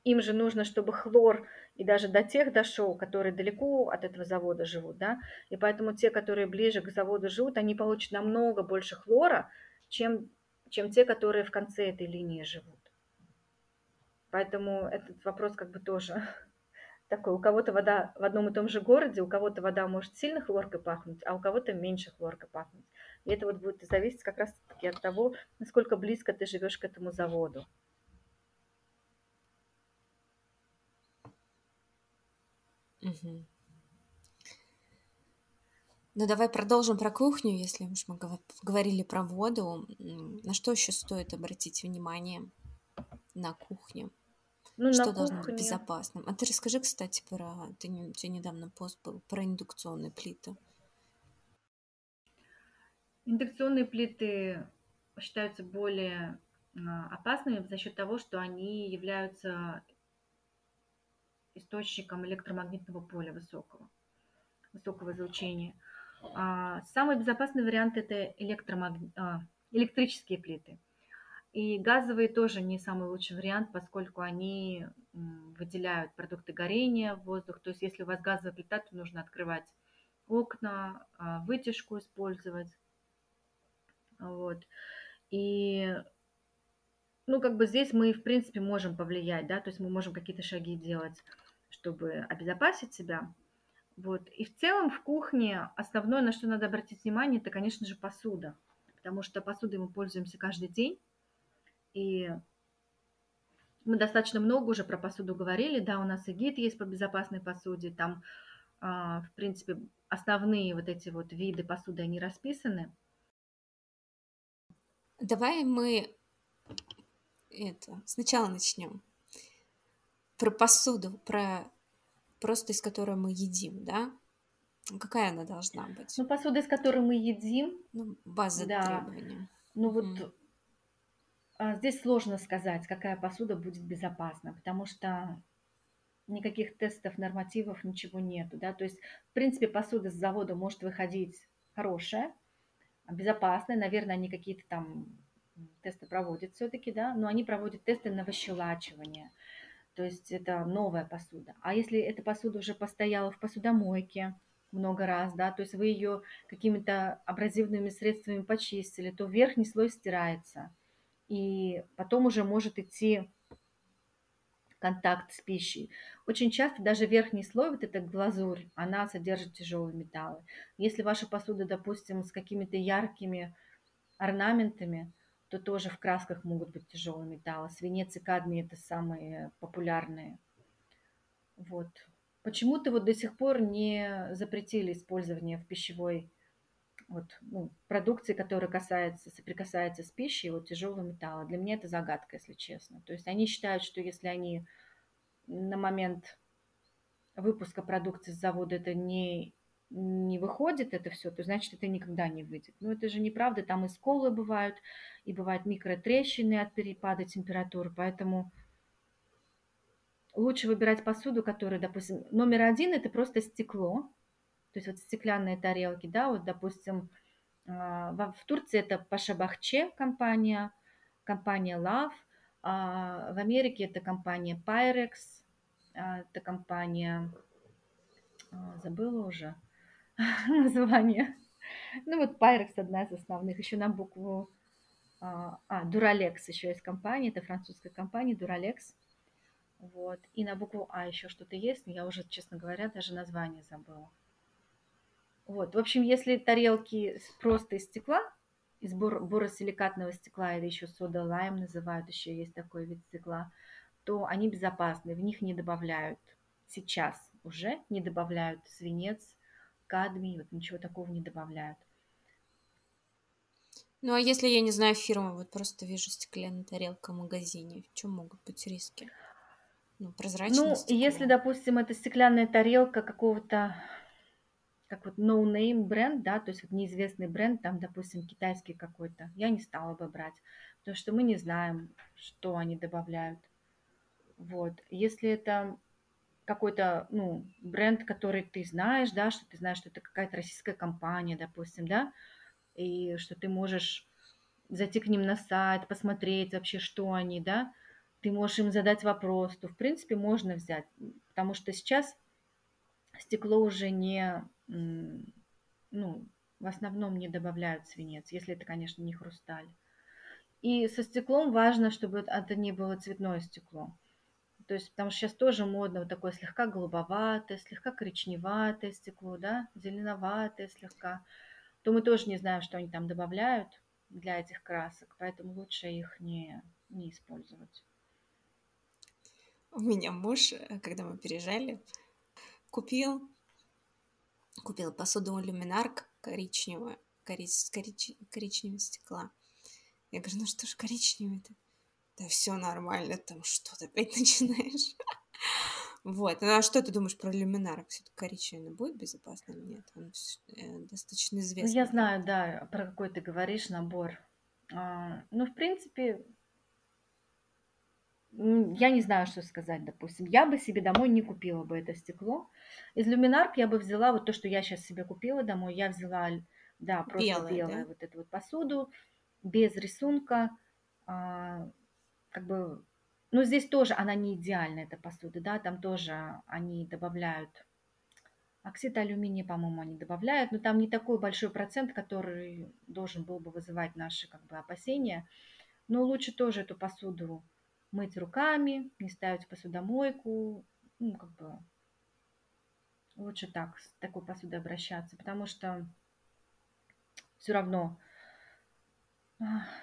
им же нужно, чтобы хлор и даже до тех дошел, которые далеко от этого завода живут, да, и поэтому те, которые ближе к заводу живут, они получат намного больше хлора, чем, чем те, которые в конце этой линии живут. Поэтому этот вопрос как бы тоже такой. У кого-то вода в одном и том же городе, у кого-то вода может сильно хлоркой пахнуть, а у кого-то меньше хлоркой пахнуть. И это вот будет зависеть как раз-таки от того, насколько близко ты живешь к этому заводу. Ну, давай продолжим про кухню, если уж мы говорили про воду. На что еще стоит обратить внимание на кухне? Ну, на Что должно быть кухне. безопасным? А ты расскажи, кстати, про... Ты. У тебя недавно пост был про индукционные плиты. Индукционные плиты считаются более а, опасными за счет того, что они являются источником электромагнитного поля высокого, высокого излучения. А, Самый безопасный вариант это электромаг- а, электрические плиты. И газовые тоже не самый лучший вариант, поскольку они выделяют продукты горения в воздух. То есть если у вас газовая плита, то нужно открывать окна, а, вытяжку использовать. Вот. И, ну, как бы здесь мы, в принципе, можем повлиять, да, то есть мы можем какие-то шаги делать, чтобы обезопасить себя. Вот. И в целом в кухне основное, на что надо обратить внимание, это, конечно же, посуда. Потому что посудой мы пользуемся каждый день. И мы достаточно много уже про посуду говорили. Да, у нас и гид есть по безопасной посуде. Там, а, в принципе, основные вот эти вот виды посуды, они расписаны. Давай мы это сначала начнем. Про посуду, про просто из которой мы едим, да? Какая она должна быть? Ну, посуда, из которой мы едим, Ну, база да. требования. Ну вот а, здесь сложно сказать, какая посуда будет безопасна, потому что никаких тестов, нормативов, ничего нету, да, то есть, в принципе, посуда с завода может выходить хорошая, безопасная, наверное, они какие-то там тесты проводят все-таки, да, но они проводят тесты на выщелачивание, то есть это новая посуда. А если эта посуда уже постояла в посудомойке много раз, да, то есть вы ее какими-то абразивными средствами почистили, то верхний слой стирается, и потом уже может идти контакт с пищей. Очень часто даже верхний слой, вот эта глазурь, она содержит тяжелые металлы. Если ваша посуда, допустим, с какими-то яркими орнаментами, то тоже в красках могут быть тяжелые металлы. Свинец и кадмий это самые популярные. Вот. Почему-то вот до сих пор не запретили использование в пищевой вот, ну, продукции, которая касается, соприкасается с пищей, вот тяжелого металла. Для меня это загадка, если честно. То есть они считают, что если они на момент выпуска продукции с завода это не, не выходит, это все, то значит это никогда не выйдет. Но это же неправда, там и сколы бывают, и бывают микротрещины от перепада температуры, поэтому лучше выбирать посуду, которая, допустим, номер один это просто стекло, то есть вот стеклянные тарелки, да, вот, допустим, а, в Турции это Пашабахче компания, компания Love, а в Америке это компания Pyrex, а, это компания, а, забыла уже название. Ну вот Pyrex одна из основных, еще на букву а, а, Duralex еще есть компания, это французская компания Duralex. Вот. И на букву А еще что-то есть, но я уже, честно говоря, даже название забыла. Вот. В общем, если тарелки просто из стекла, из бор- боросиликатного стекла или еще сода лайм называют, еще есть такой вид стекла, то они безопасны, в них не добавляют сейчас уже не добавляют свинец, кадмий, вот ничего такого не добавляют. Ну, а если я не знаю фирму, вот просто вижу стеклянная тарелка в магазине, в чем могут быть риски? Ну, прозрачное Ну, если, допустим, это стеклянная тарелка какого-то, как вот no-name бренд, да, то есть вот неизвестный бренд, там, допустим, китайский какой-то, я не стала бы брать, потому что мы не знаем, что они добавляют. Вот. Если это какой-то, ну, бренд, который ты знаешь, да, что ты знаешь, что это какая-то российская компания, допустим, да, и что ты можешь зайти к ним на сайт, посмотреть вообще, что они, да, ты можешь им задать вопрос, то, в принципе, можно взять, потому что сейчас стекло уже не, ну, в основном не добавляют свинец, если это, конечно, не хрусталь. И со стеклом важно, чтобы это не было цветное стекло. То есть, потому что сейчас тоже модно вот такое слегка голубоватое, слегка коричневатое стекло, да, зеленоватое слегка. То мы тоже не знаем, что они там добавляют для этих красок, поэтому лучше их не, не использовать. У меня муж, э, когда мы переезжали, купил, купил посуду люминарк коричневую, корич, корич, коричневого стекла. Я говорю, ну что ж коричневый-то? Да все нормально, там что-то опять начинаешь. Вот. Ну а что ты думаешь про люминарк? Все-таки коричневый будет безопасно или нет? Он э, достаточно известный. Ну, я знаю, да, про какой ты говоришь набор. А, ну, в принципе, я не знаю, что сказать, допустим. Я бы себе домой не купила бы это стекло. Из люминарк я бы взяла вот то, что я сейчас себе купила домой. Я взяла, да, просто белое, белое да? вот эту вот посуду, без рисунка. А, как бы, ну, здесь тоже она не идеальная, эта посуда, да, там тоже они добавляют оксид алюминия, по-моему, они добавляют, но там не такой большой процент, который должен был бы вызывать наши, как бы, опасения. Но лучше тоже эту посуду мыть руками, не ставить в посудомойку, ну, как бы лучше так, с такой посудой обращаться, потому что все равно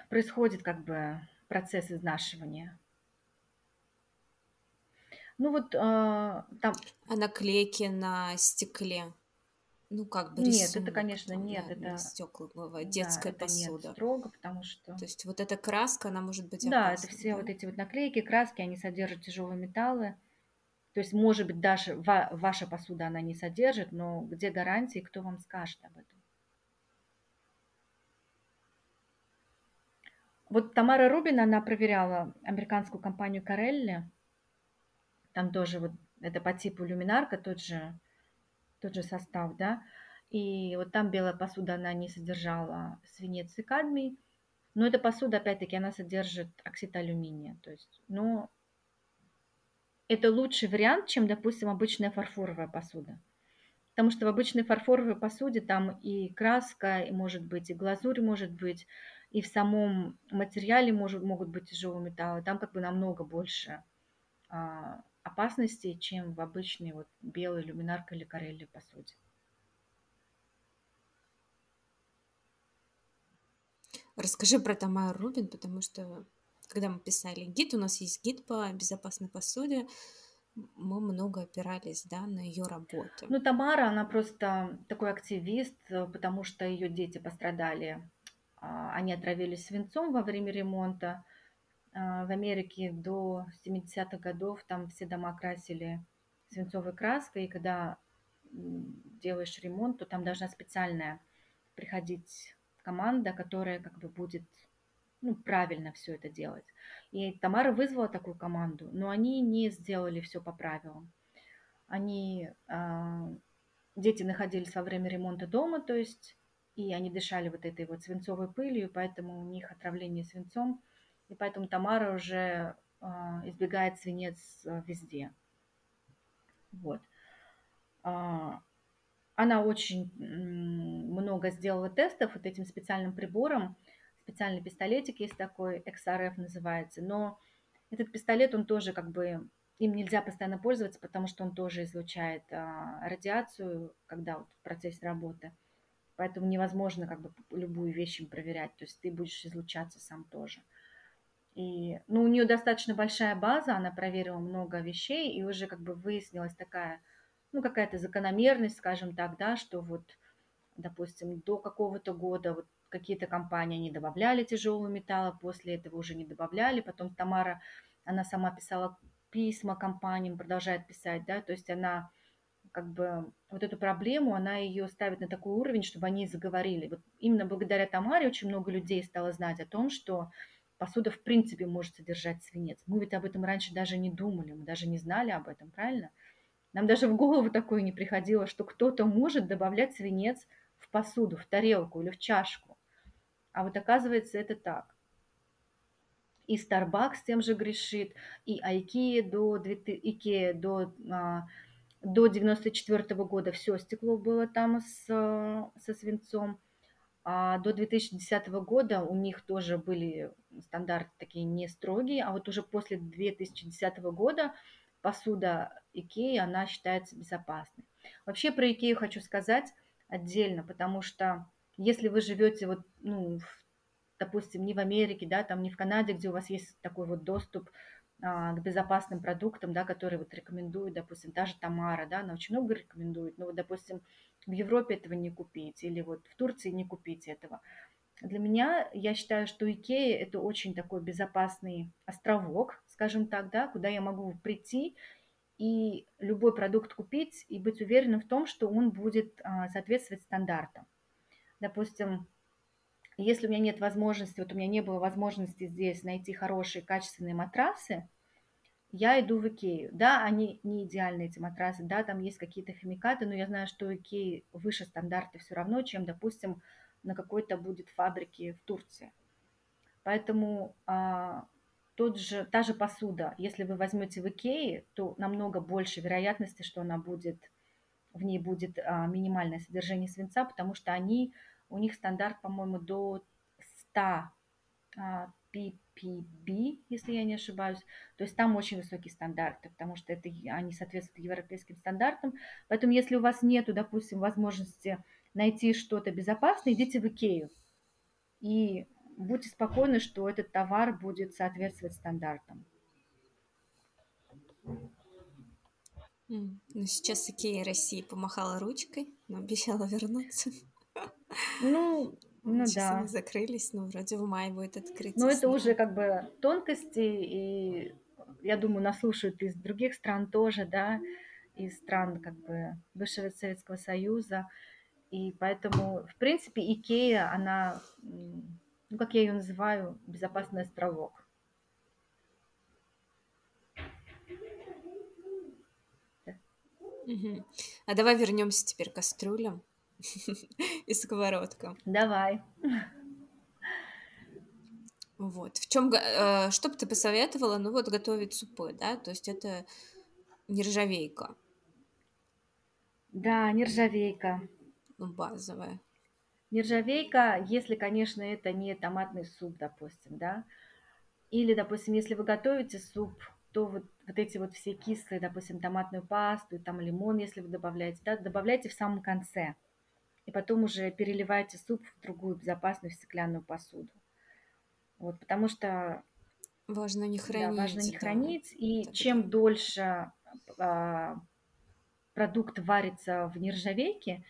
происходит как бы процесс изнашивания. Ну вот э, там... А наклейки на стекле? Ну, как бы рисунок, Нет, это, конечно, там, нет. Да, это стекла бывает, детская да, посуда. Нет, строго, потому что... То есть вот эта краска, она может быть Да, опасна, это все да? вот эти вот наклейки, краски, они содержат тяжелые металлы. То есть, может быть, даже ва- ваша посуда она не содержит, но где гарантии, кто вам скажет об этом? Вот Тамара Рубин, она проверяла американскую компанию Карелли. Там тоже вот это по типу люминарка, тот же, тот же состав, да. И вот там белая посуда, она не содержала свинец и кадмий. Но эта посуда, опять-таки, она содержит оксид алюминия. То есть, но это лучший вариант, чем, допустим, обычная фарфоровая посуда. Потому что в обычной фарфоровой посуде там и краска, и может быть, и глазурь может быть, и в самом материале может, могут быть тяжелые металлы. Там как бы намного больше а, опасностей, чем в обычной вот белой люминаркой или карелли посуде. Расскажи про Тамару Рубин, потому что когда мы писали гид, у нас есть гид по безопасной посуде, мы много опирались, да, на ее работу. Ну, Тамара, она просто такой активист, потому что ее дети пострадали они отравились свинцом во время ремонта. А, в Америке до 70-х годов там все дома красили свинцовой краской, и когда делаешь ремонт, то там должна специальная приходить команда, которая как бы будет ну, правильно все это делать. И Тамара вызвала такую команду, но они не сделали все по правилам. Они, э, дети находились во время ремонта дома, то есть и они дышали вот этой вот свинцовой пылью, поэтому у них отравление свинцом, и поэтому Тамара уже э, избегает свинец э, везде. Вот. Э, она очень много сделала тестов вот этим специальным прибором, специальный пистолетик есть такой, XRF называется, но этот пистолет, он тоже как бы, им нельзя постоянно пользоваться, потому что он тоже излучает а, радиацию, когда вот в процессе работы. Поэтому невозможно как бы любую вещь им проверять, то есть ты будешь излучаться сам тоже. И, ну, у нее достаточно большая база, она проверила много вещей, и уже как бы выяснилась такая, ну, какая-то закономерность, скажем так, да, что вот, допустим, до какого-то года вот какие-то компании не добавляли тяжелого металла, после этого уже не добавляли, потом Тамара, она сама писала письма компаниям, продолжает писать, да, то есть она как бы вот эту проблему, она ее ставит на такой уровень, чтобы они заговорили. Вот именно благодаря Тамаре очень много людей стало знать о том, что посуда в принципе может содержать свинец. Мы ведь об этом раньше даже не думали, мы даже не знали об этом, правильно? Нам даже в голову такое не приходило, что кто-то может добавлять свинец в посуду, в тарелку или в чашку. А вот оказывается это так. И Starbucks тем же грешит, и IKEA до, IKEA до а, до 94 года все стекло было там с, со свинцом. А до 2010 года у них тоже были стандарты такие не строгие, а вот уже после 2010 года посуда Икеи, она считается безопасной. Вообще про Икею хочу сказать отдельно, потому что если вы живете вот, ну, в, допустим, не в Америке, да, там не в Канаде, где у вас есть такой вот доступ а, к безопасным продуктам, да, которые вот рекомендуют, допустим, та же Тамара, да, она очень много рекомендует, но вот, допустим, в Европе этого не купить или вот в Турции не купить этого. Для меня, я считаю, что Икея – это очень такой безопасный островок, скажем так, да, куда я могу прийти и любой продукт купить и быть уверенным в том, что он будет а, соответствовать стандартам. Допустим, если у меня нет возможности, вот у меня не было возможности здесь найти хорошие качественные матрасы, я иду в Икею. Да, они не идеальные, эти матрасы, да, там есть какие-то химикаты, но я знаю, что Икеи выше стандарты все равно, чем, допустим, на какой-то будет фабрике в Турции. Поэтому а, тот же, та же посуда, если вы возьмете в Икее, то намного больше вероятности, что она будет, в ней будет а, минимальное содержание свинца, потому что они у них стандарт, по-моему, до 100 ppb, если я не ошибаюсь. То есть там очень высокие стандарты, потому что это, они соответствуют европейским стандартам. Поэтому если у вас нет, допустим, возможности найти что-то безопасное, идите в Икею. И будьте спокойны, что этот товар будет соответствовать стандартам. Ну, сейчас Икея России помахала ручкой, но обещала вернуться. Ну, ну Сейчас да. они закрылись, но вроде в мае будет открытие. Но это снова. уже как бы тонкости, и я думаю, нас слушают из других стран тоже, да, из стран как бы бывшего Советского Союза. И поэтому, в принципе, Икея, она, ну, как я ее называю, безопасный островок. А давай вернемся теперь к кастрюлям и сковородкам. Давай. Вот. В чем, что бы ты посоветовала, ну вот готовить супы, да, то есть это нержавейка, Да, нержавейка. ну, базовая. Нержавейка, если, конечно, это не томатный суп, допустим, да. Или, допустим, если вы готовите суп, то вот, вот эти вот все кислые, допустим, томатную пасту, там лимон, если вы добавляете, да, добавляйте в самом конце. И потом уже переливайте суп в другую безопасную стеклянную посуду. Вот, потому что Важно не хранить. да, важно не да. хранить. И Тогда. чем дольше а, продукт варится в нержавейке,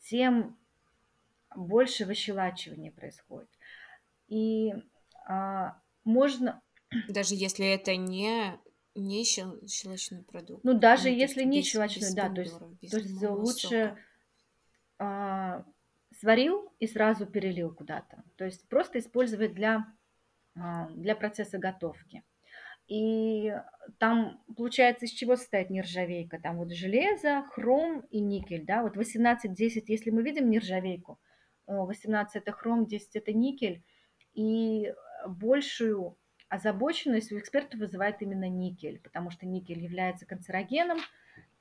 тем больше выщелачивания происходит. И а, можно, Даже если это не, не щел- щелочной продукт. ну даже Ну, если не щелочной, да, то есть, то есть лучше сока. А, сварил и сразу перелил куда-то. То есть просто использовать для, а, для процесса готовки. И там получается, из чего состоит нержавейка? Там вот железо, хром и никель, да, вот 18-10, если мы видим нержавейку, э, 18 это хром, 10 это никель, и большую озабоченность у экспертов вызывает именно никель, потому что никель является канцерогеном,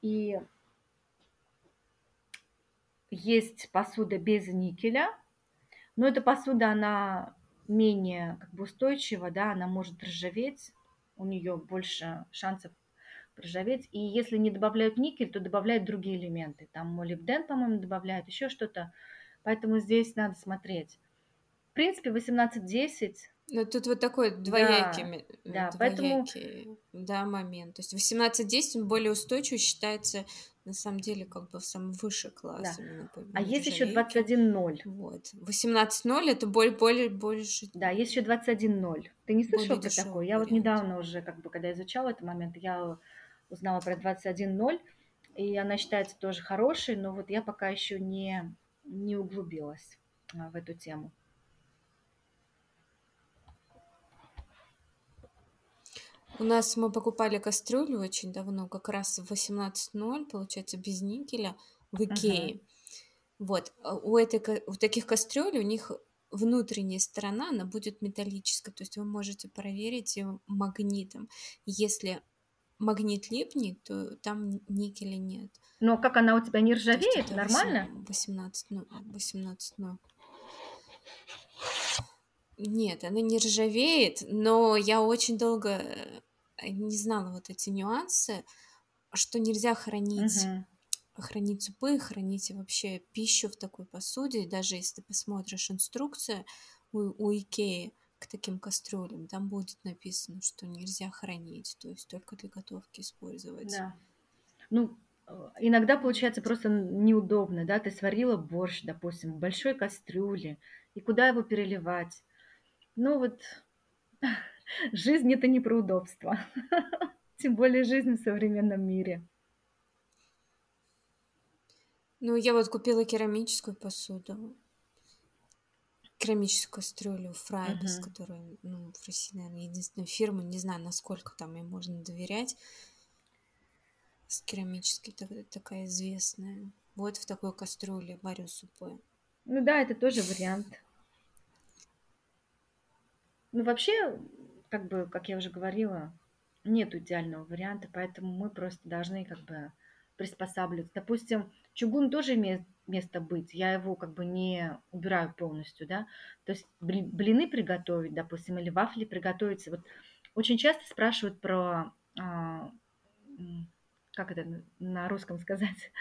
и есть посуда без никеля, но эта посуда, она менее как бы устойчива, да, она может ржаветь, у нее больше шансов ржаветь. И если не добавляют никель, то добавляют другие элементы. Там молибден, по-моему, добавляют, еще что-то. Поэтому здесь надо смотреть. В принципе, 18-10 ну, тут вот такой двоякий, да, да, двоякий поэтому... да, момент. То есть 18-10 он более устойчивый считается на самом деле как бы в самом выше класс. Да. а есть еще 21-0. Вот. 18-0 это более, более, больше... Да, есть еще 21-0. Ты не слышал про такое? Я вот недавно уже, как бы, когда изучала этот момент, я узнала про 21-0, и она считается тоже хорошей, но вот я пока еще не, не углубилась а, в эту тему. У нас мы покупали кастрюлю очень давно, как раз в 18.0, получается, без никеля в Икее. Uh-huh. Вот, а у, этой, у таких кастрюль у них внутренняя сторона, она будет металлическая, то есть вы можете проверить ее магнитом. Если магнит липнет, то там никеля нет. Но как она у тебя не ржавеет, есть, нормально? 18, ну, 18, ну. Нет, она не ржавеет, но я очень долго э, не знала вот эти нюансы, что нельзя хранить, угу. хранить супы, хранить вообще пищу в такой посуде. Даже если ты посмотришь инструкцию у, у Икеи к таким кастрюлям, там будет написано, что нельзя хранить, то есть только для готовки использовать. Да. Ну, э, иногда получается просто неудобно, да, ты сварила борщ, допустим, в большой кастрюле, и куда его переливать? Ну вот Жизнь это не про удобство. Тем более жизнь в современном мире. Ну, я вот купила керамическую посуду. Керамическую кастрюлю Фрайбис, uh-huh. которая, ну, в России, наверное, единственная фирма. Не знаю, насколько там ей можно доверять. С керамической такая известная. Вот в такой кастрюле варю супы. Ну да, это тоже вариант. Ну, вообще, как бы, как я уже говорила, нет идеального варианта, поэтому мы просто должны как бы приспосабливаться. Допустим, чугун тоже имеет место быть, я его как бы не убираю полностью, да, то есть блины приготовить, допустим, или вафли приготовить. Вот очень часто спрашивают про, а, как это на русском сказать,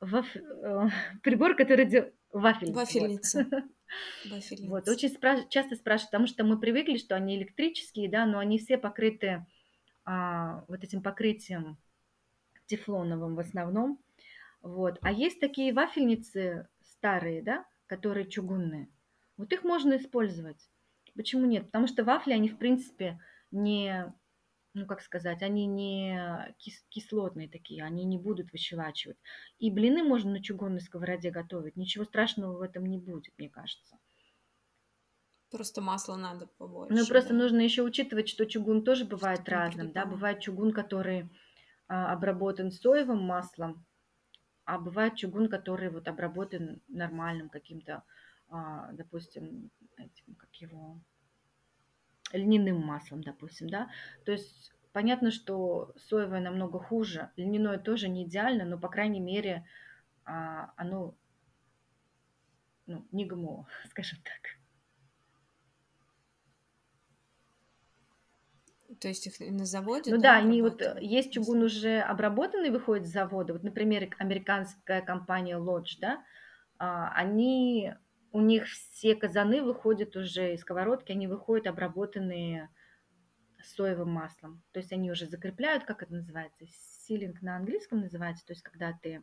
Ваф... Э, прибор, который делает вафельница. Вафельница. Вот. Вот, очень спра- часто спрашивают, потому что мы привыкли, что они электрические, да, но они все покрыты а, вот этим покрытием тефлоновым в основном. Вот. А есть такие вафельницы старые, да, которые чугунные. Вот их можно использовать. Почему нет? Потому что вафли, они, в принципе, не, ну, как сказать, они не кис- кислотные такие, они не будут выщелачивать. И блины можно на чугунной сковороде готовить. Ничего страшного в этом не будет, мне кажется. Просто масла надо побольше. Ну, просто да. нужно еще учитывать, что чугун тоже бывает разным, да. Бывает чугун, который а, обработан соевым маслом, а бывает чугун, который вот обработан нормальным каким-то, а, допустим, этим, как его, льняным маслом, допустим, да. То есть понятно, что соевое намного хуже, льняное тоже не идеально, но, по крайней мере, а, оно ну, не ГМО, скажем так. То есть их на заводе? Ну да, они вот есть чугун уже обработанный, выходит с завода. Вот, например, американская компания Lodge, да, а, они, у них все казаны выходят уже из сковородки, они выходят обработанные соевым маслом. То есть они уже закрепляют, как это называется, силинг на английском называется, то есть когда ты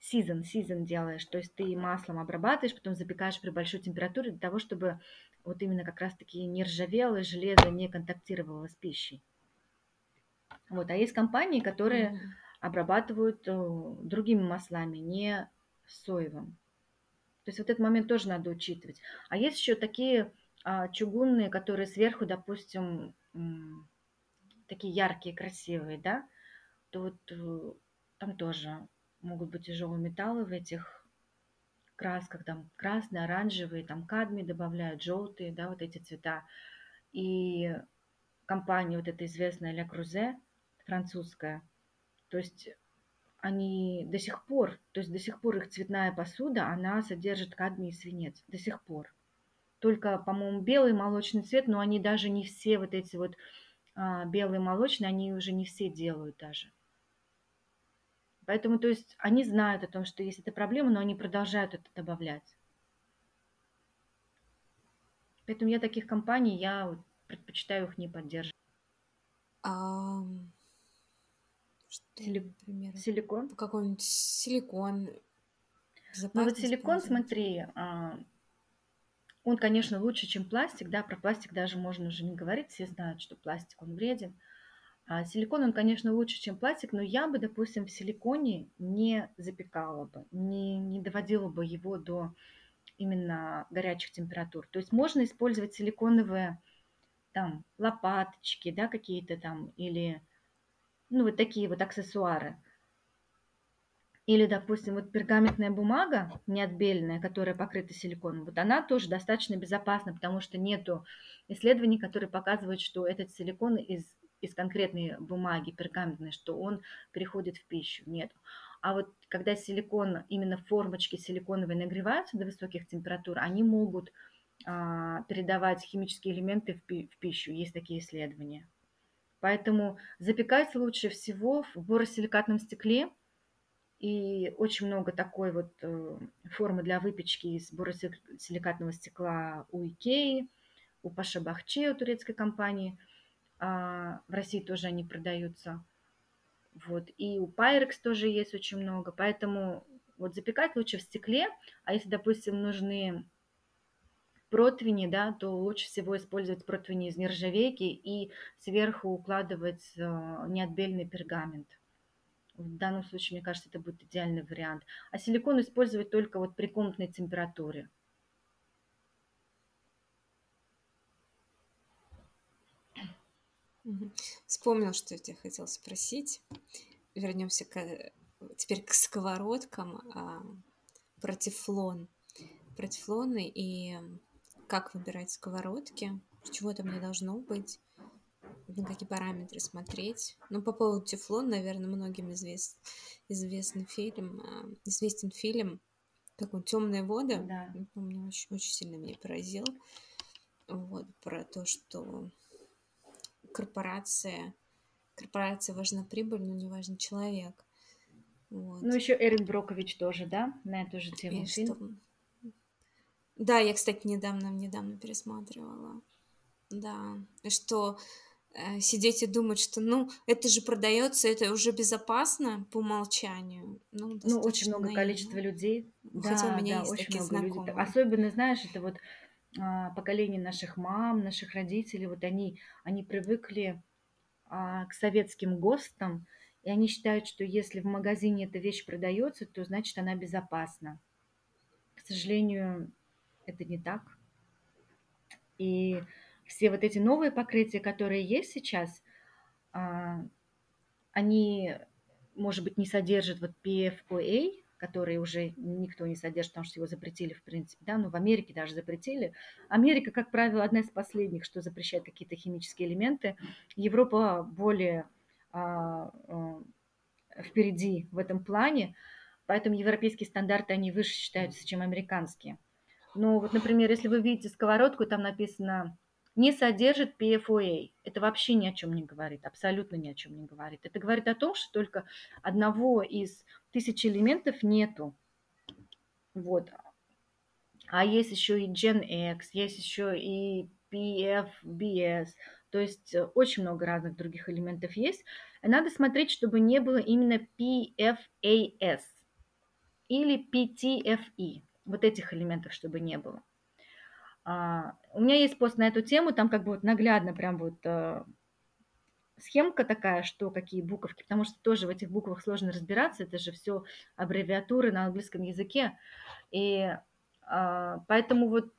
season, season делаешь, то есть ты маслом обрабатываешь, потом запекаешь при большой температуре для того, чтобы вот именно как раз-таки не ржавело, железо не контактировало с пищей. Вот, а есть компании, которые mm-hmm. обрабатывают э, другими маслами, не соевым. То есть вот этот момент тоже надо учитывать. А есть еще такие а, чугунные, которые сверху, допустим, такие яркие, красивые, да, то вот э, там тоже могут быть тяжелые металлы в этих красках, там красные, оранжевые, там кадмий добавляют, желтые, да, вот эти цвета. И компания вот эта известная Ля Крузе, французская, то есть они до сих пор, то есть до сих пор их цветная посуда, она содержит кадмий и свинец, до сих пор. Только, по-моему, белый молочный цвет, но они даже не все вот эти вот а, белые молочные, они уже не все делают даже. Поэтому, то есть, они знают о том, что есть эта проблема, но они продолжают это добавлять. Поэтому я таких компаний, я предпочитаю их не поддерживать. А, Сили... например? Силикон? Какой-нибудь силикон. Ну вот силикон, смотри, а, он, конечно, лучше, чем пластик, да, про пластик даже можно уже не говорить, все знают, что пластик, он вреден. А силикон, он, конечно, лучше, чем пластик, но я бы, допустим, в силиконе не запекала бы, не, не доводила бы его до именно горячих температур. То есть можно использовать силиконовые там лопаточки, да, какие-то там, или ну вот такие вот аксессуары. Или, допустим, вот пергаментная бумага неотбеленная, которая покрыта силиконом, вот она тоже достаточно безопасна, потому что нету исследований, которые показывают, что этот силикон из из конкретной бумаги пергаментной, что он переходит в пищу. Нет. А вот когда силикон, именно формочки силиконовые нагреваются до высоких температур, они могут а, передавать химические элементы в, пи- в пищу. Есть такие исследования. Поэтому запекать лучше всего в боросиликатном стекле. И очень много такой вот э, формы для выпечки из боросиликатного стекла у Икеи, у Паша Бахче, у турецкой компании – а, в России тоже они продаются. Вот. И у Pyrex тоже есть очень много. Поэтому вот запекать лучше в стекле. А если, допустим, нужны противни, да, то лучше всего использовать противни из нержавейки и сверху укладывать э, неотбеленный пергамент. В данном случае, мне кажется, это будет идеальный вариант. А силикон использовать только вот при комнатной температуре. Вспомнил, что я тебя хотел спросить. Вернемся к, теперь к сковородкам а, про тефлон. Про тефлоны и как выбирать сковородки, чего там не должно быть, на какие параметры смотреть. Ну, по поводу тефлон, наверное, многим извест, фильм, а, известен фильм, как он, «Темные воды». Да. Помню, очень, очень сильно меня поразил. Вот, про то, что корпорация. Корпорация важна прибыль, но не важен человек. Вот. Ну, еще Эрин Брокович тоже, да, на эту же тему и фильм. Что... Да, я, кстати, недавно, недавно пересматривала. Да, что э, сидеть и думать, что, ну, это же продается, это уже безопасно по умолчанию. Ну, ну очень много наивно. количества людей. Хотя да, у меня да, есть очень такие много знакомые. людей. Особенно, знаешь, это вот а, поколение наших мам, наших родителей, вот они, они привыкли а, к советским ГОСТам, и они считают, что если в магазине эта вещь продается, то значит она безопасна. К сожалению, это не так. И все вот эти новые покрытия, которые есть сейчас, а, они, может быть, не содержат вот PFOA, который уже никто не содержит, потому что его запретили, в принципе, да, но в Америке даже запретили. Америка, как правило, одна из последних, что запрещает какие-то химические элементы. Европа более а, а, впереди в этом плане, поэтому европейские стандарты, они выше считаются, чем американские. Но вот, например, если вы видите сковородку, там написано не содержит PFOA. Это вообще ни о чем не говорит, абсолютно ни о чем не говорит. Это говорит о том, что только одного из тысячи элементов нету. Вот. А есть еще и Gen есть еще и PFBS, то есть э, очень много разных других элементов есть. Надо смотреть, чтобы не было именно PFAS или PTFE, вот этих элементов, чтобы не было. А, у меня есть пост на эту тему, там как бы вот наглядно прям вот э, схемка такая, что какие буковки, потому что тоже в этих буквах сложно разбираться, это же все аббревиатуры на английском языке. И а, поэтому вот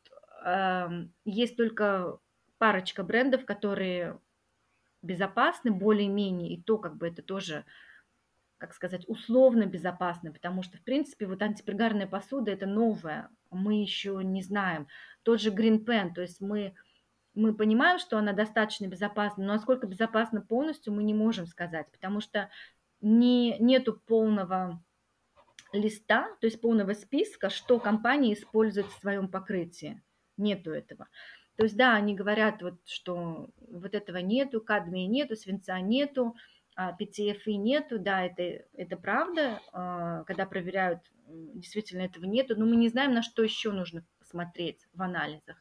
есть только парочка брендов, которые безопасны более-менее, и то как бы это тоже как сказать, условно безопасны, потому что, в принципе, вот антипригарная посуда – это новая, мы еще не знаем. Тот же Green Pen, то есть мы, мы понимаем, что она достаточно безопасна, но насколько безопасна полностью, мы не можем сказать, потому что не, нету полного листа, то есть полного списка, что компания использует в своем покрытии. Нету этого. То есть, да, они говорят, вот, что вот этого нету, кадмия нету, свинца нету, а PTFE нету, да, это, это правда, а, когда проверяют, действительно этого нету, но мы не знаем, на что еще нужно смотреть в анализах.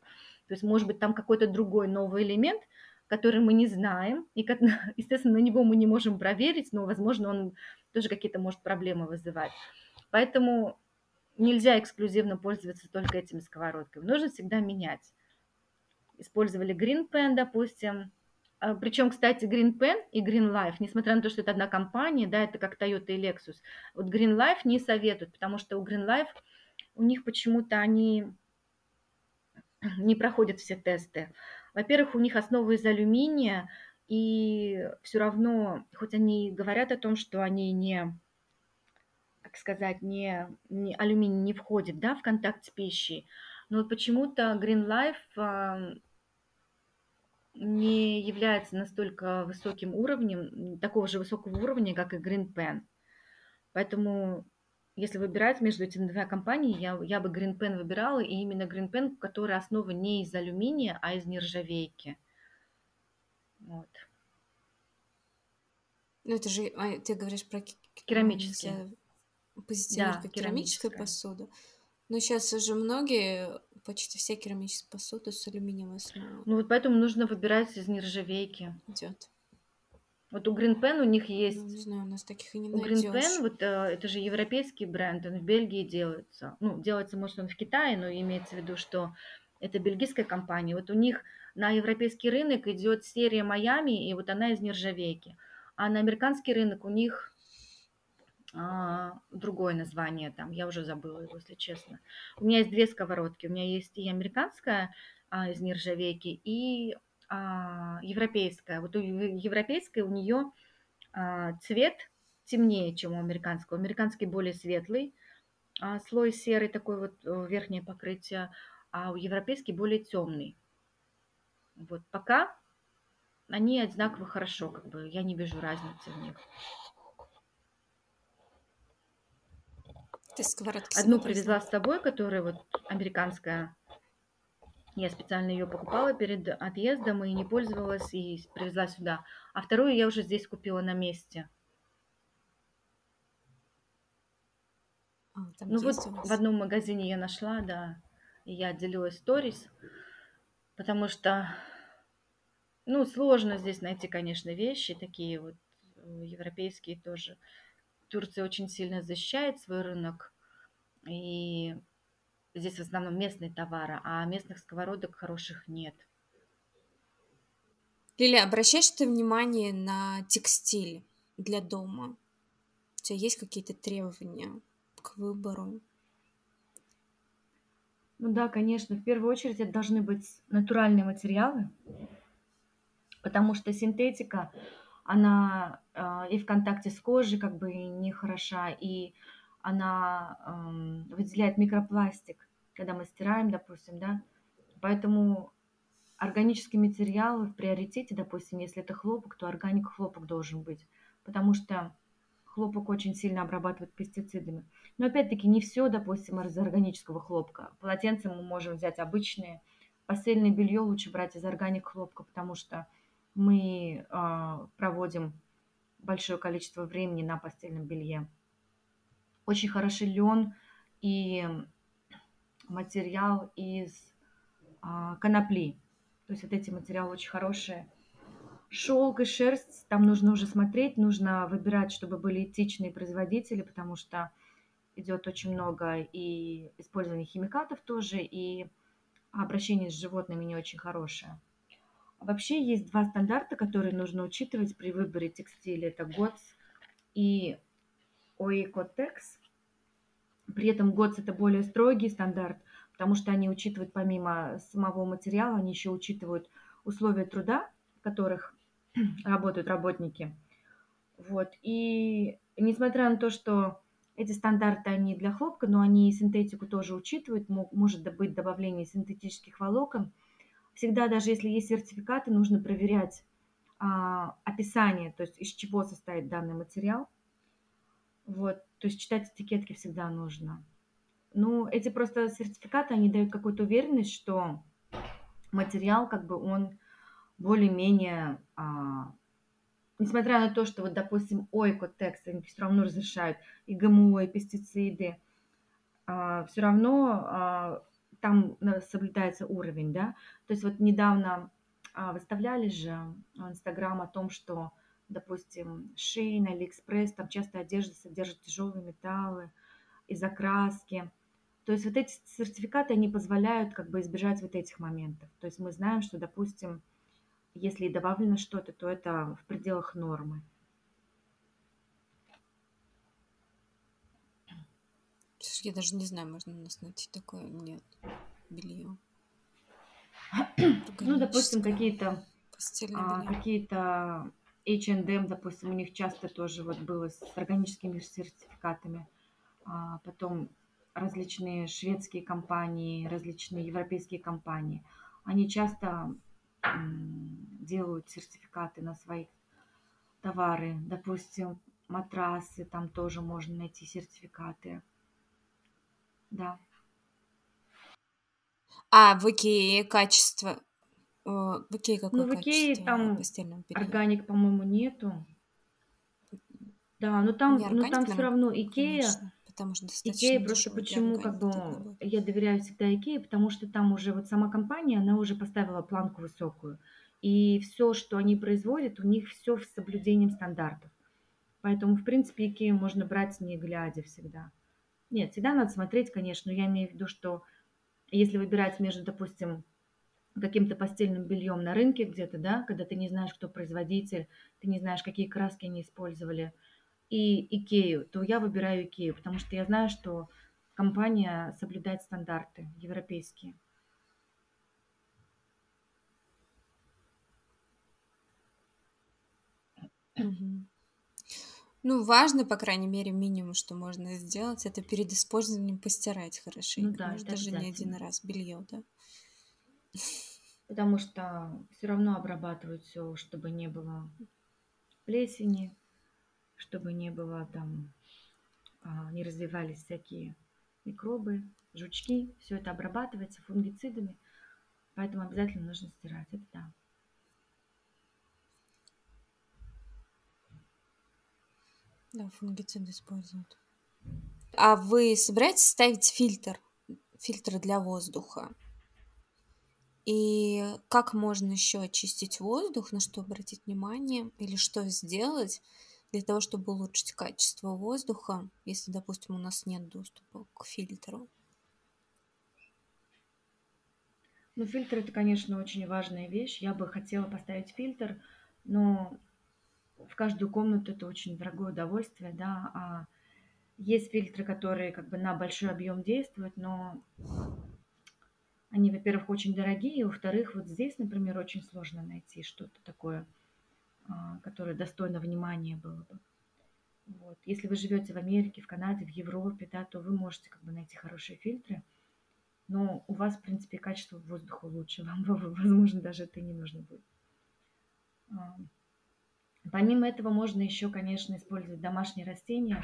То есть, может быть, там какой-то другой новый элемент, который мы не знаем, и, естественно, на него мы не можем проверить, но, возможно, он тоже какие-то может проблемы вызывать. Поэтому нельзя эксклюзивно пользоваться только этими сковородками. Нужно всегда менять. Использовали Green Pen, допустим, а, Причем, кстати, Green Pen и Green Life, несмотря на то, что это одна компания, да, это как Toyota и Lexus, вот Green Life не советуют, потому что у Green Life у них почему-то они не проходят все тесты. Во-первых, у них основа из алюминия, и все равно, хоть они говорят о том, что они не, как сказать, не, не алюминий не входит, да, в контакт с пищей, но почему-то Green Life не является настолько высоким уровнем, такого же высокого уровня, как и Green Pen. Поэтому, если выбирать между этими двумя компаниями, я, я бы Green Pen выбирала, и именно Green Pen, которая основа не из алюминия, а из нержавейки. Вот. Ну, это же, а, ты говоришь про керамические. Позиционировка да, керамической посуды. Но сейчас уже многие почти все керамические посуды с алюминиевой основой. Ну вот поэтому нужно выбирать из нержавейки. Идет. Вот у Green Pen у них есть... Ну, не знаю, у нас таких и не У Green Pen, вот э, это же европейский бренд, он в Бельгии делается. Ну, делается, может, он в Китае, но имеется в виду, что это бельгийская компания. Вот у них на европейский рынок идет серия Майами, и вот она из нержавейки. А на американский рынок у них другое название там, я уже забыла его, если честно. У меня есть две сковородки. У меня есть и американская а, из нержавейки, и а, европейская. Вот у европейской у нее а, цвет темнее, чем у американского. Американский более светлый, а, слой серый, такой вот верхнее покрытие, а у европейский более темный. Вот пока они одинаково хорошо, как бы я не вижу разницы в них. Ты сковородки Одну привезла с собой, которая вот американская. Я специально ее покупала перед отъездом и не пользовалась, и привезла сюда. А вторую я уже здесь купила на месте. А, ну вот в одном магазине я нашла, да, и я делилась сторис, потому что, ну, сложно здесь найти, конечно, вещи такие вот э, европейские тоже. Турция очень сильно защищает свой рынок, и здесь в основном местные товары, а местных сковородок хороших нет. Лиля, обращаешь ты внимание на текстиль для дома? У тебя есть какие-то требования к выбору? Ну да, конечно. В первую очередь это должны быть натуральные материалы, потому что синтетика, она э, и в контакте с кожей как бы не хороша, и она выделяет микропластик, когда мы стираем, допустим, да. Поэтому органический материал в приоритете, допустим, если это хлопок, то органик хлопок должен быть, потому что хлопок очень сильно обрабатывает пестицидами. Но опять-таки не все, допустим, из органического хлопка. Полотенце мы можем взять обычные. Постельное белье лучше брать из органик хлопка, потому что мы э, проводим большое количество времени на постельном белье. Очень хороший лен и материал из э, конопли. То есть вот эти материалы очень хорошие. Шелк и шерсть, там нужно уже смотреть, нужно выбирать, чтобы были этичные производители, потому что идет очень много и использования химикатов тоже, и обращение с животными не очень хорошее. Вообще есть два стандарта, которые нужно учитывать при выборе текстиля. Это ГОЦ и ОИКОТЕКС. При этом ГОЦ это более строгий стандарт, потому что они учитывают помимо самого материала, они еще учитывают условия труда, в которых работают работники. Вот. И несмотря на то, что эти стандарты, они для хлопка, но они и синтетику тоже учитывают, может быть добавление синтетических волокон – всегда, даже если есть сертификаты, нужно проверять а, описание, то есть из чего состоит данный материал. Вот, то есть читать этикетки всегда нужно. Ну, эти просто сертификаты, они дают какую-то уверенность, что материал, как бы он более-менее а, несмотря на то, что вот, допустим, ойкотекст они все равно разрешают, и ГМО, и пестициды, а, все равно а, там соблюдается уровень, да. То есть вот недавно а, выставляли же в Инстаграм о том, что, допустим, Shein, AliExpress, там часто одежда содержит тяжелые металлы из окраски. То есть вот эти сертификаты, они позволяют как бы избежать вот этих моментов. То есть мы знаем, что, допустим, если и добавлено что-то, то это в пределах нормы. Я даже не знаю, можно у нас найти такое нет белье. Ну, допустим, какие-то а, какие-то H&M, допустим, у них часто тоже вот было с органическими сертификатами. А потом различные шведские компании, различные европейские компании. Они часто делают сертификаты на свои товары. Допустим, матрасы, там тоже можно найти сертификаты. Да. А в Икее качество... В Икее какое ну, в Икее там organic, по-моему, нету. Да, но там, но там все равно Икея... Конечно потому что достаточно Икея просто почему как бы я доверяю всегда Икее, потому что там уже вот сама компания, она уже поставила планку высокую. И все, что они производят, у них все с соблюдением стандартов. Поэтому, в принципе, Икею можно брать не глядя всегда. Нет, всегда надо смотреть, конечно, но я имею в виду, что если выбирать между, допустим, каким-то постельным бельем на рынке где-то, да, когда ты не знаешь, кто производитель, ты не знаешь, какие краски они использовали – и Икею, то я выбираю Икею, потому что я знаю, что компания соблюдает стандарты европейские. Ну, важно, по крайней мере, минимум, что можно сделать, это перед использованием постирать хорошенько. Ну, да, Может, даже не один раз белье, да. Потому что все равно обрабатывают все, чтобы не было плесени, чтобы не было там, а, не развивались всякие микробы, жучки. Все это обрабатывается фунгицидами, поэтому обязательно нужно стирать. Это да. Да, фунгициды используют. А вы собираетесь ставить фильтр? Фильтр для воздуха? И как можно еще очистить воздух, на что обратить внимание или что сделать, для того, чтобы улучшить качество воздуха, если, допустим, у нас нет доступа к фильтру? Ну, фильтр это, конечно, очень важная вещь. Я бы хотела поставить фильтр, но в каждую комнату это очень дорогое удовольствие, да. А есть фильтры, которые как бы на большой объем действуют, но они, во-первых, очень дорогие, во-вторых, вот здесь, например, очень сложно найти что-то такое – а, которое достойно внимания было бы. Вот. Если вы живете в Америке, в Канаде, в Европе, да, то вы можете как бы найти хорошие фильтры, но у вас, в принципе, качество воздуха лучше, вам, возможно, даже это не нужно будет. А, помимо этого можно еще, конечно, использовать домашние растения,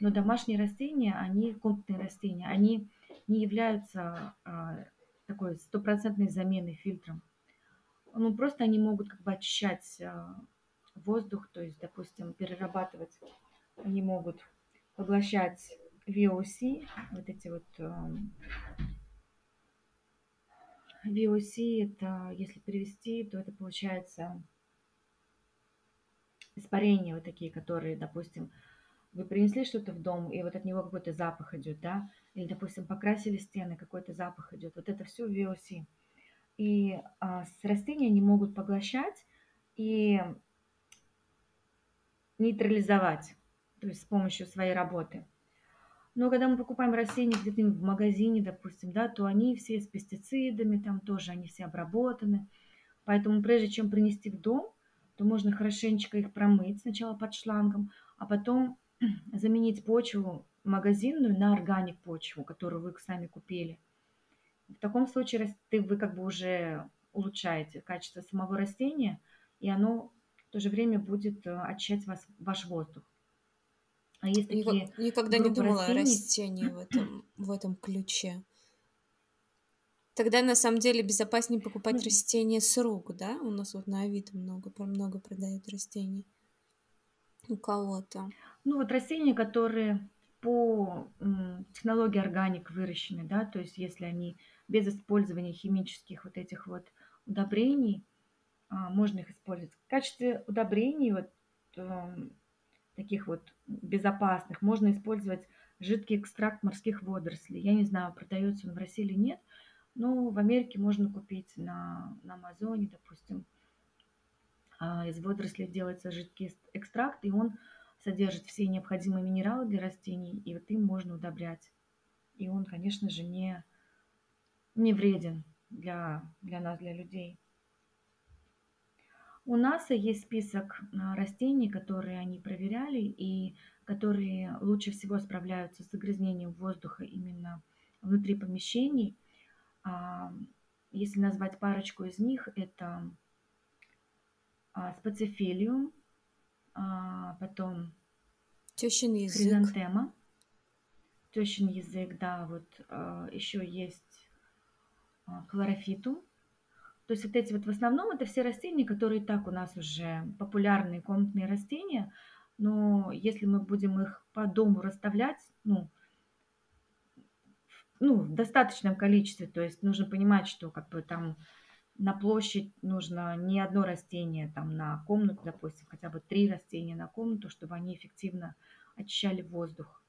но домашние растения, они, комнатные растения, они не являются а, такой стопроцентной заменой фильтром. Ну, просто они могут как бы очищать воздух, то есть, допустим, перерабатывать, они могут поглощать VOC, вот эти вот эм, VOC, это, если перевести, то это получается испарения вот такие, которые, допустим, вы принесли что-то в дом, и вот от него какой-то запах идет, да, или, допустим, покрасили стены, какой-то запах идет, вот это все VOC. И а, растения они могут поглощать, и нейтрализовать, то есть с помощью своей работы. Но когда мы покупаем растения где-то в магазине, допустим, да, то они все с пестицидами, там тоже они все обработаны. Поэтому прежде чем принести в дом, то можно хорошенечко их промыть сначала под шлангом, а потом заменить почву магазинную на органик почву, которую вы сами купили. В таком случае вы как бы уже улучшаете качество самого растения, и оно в то же время будет э, очищать вас, ваш воздух. А есть такие Никогда не думала растений. о растении в этом, в этом ключе. Тогда на самом деле безопаснее покупать ну, растения с рук, да? У нас вот на Авито много, много продают растений. у кого-то. Ну вот растения, которые по технологии органик выращены, да, то есть если они без использования химических вот этих вот удобрений, а, можно их использовать. В качестве удобрений вот эм, таких вот безопасных можно использовать жидкий экстракт морских водорослей. Я не знаю, продается он в России или нет, но в Америке можно купить на, на Амазоне, допустим. А, из водорослей делается жидкий экстракт, и он содержит все необходимые минералы для растений, и вот им можно удобрять. И он, конечно же, не, не вреден для, для нас, для людей. У НАСА есть список а, растений, которые они проверяли и которые лучше всего справляются с загрязнением воздуха именно внутри помещений. А, если назвать парочку из них, это а, специфилиум, потом Тещин язык. хризантема, тещин язык, да, вот еще есть хлорофитум, то есть вот эти вот в основном это все растения, которые так у нас уже популярные комнатные растения, но если мы будем их по дому расставлять, ну, ну, в достаточном количестве, то есть нужно понимать, что как бы там на площадь нужно не одно растение там на комнату, допустим, хотя бы три растения на комнату, чтобы они эффективно очищали воздух.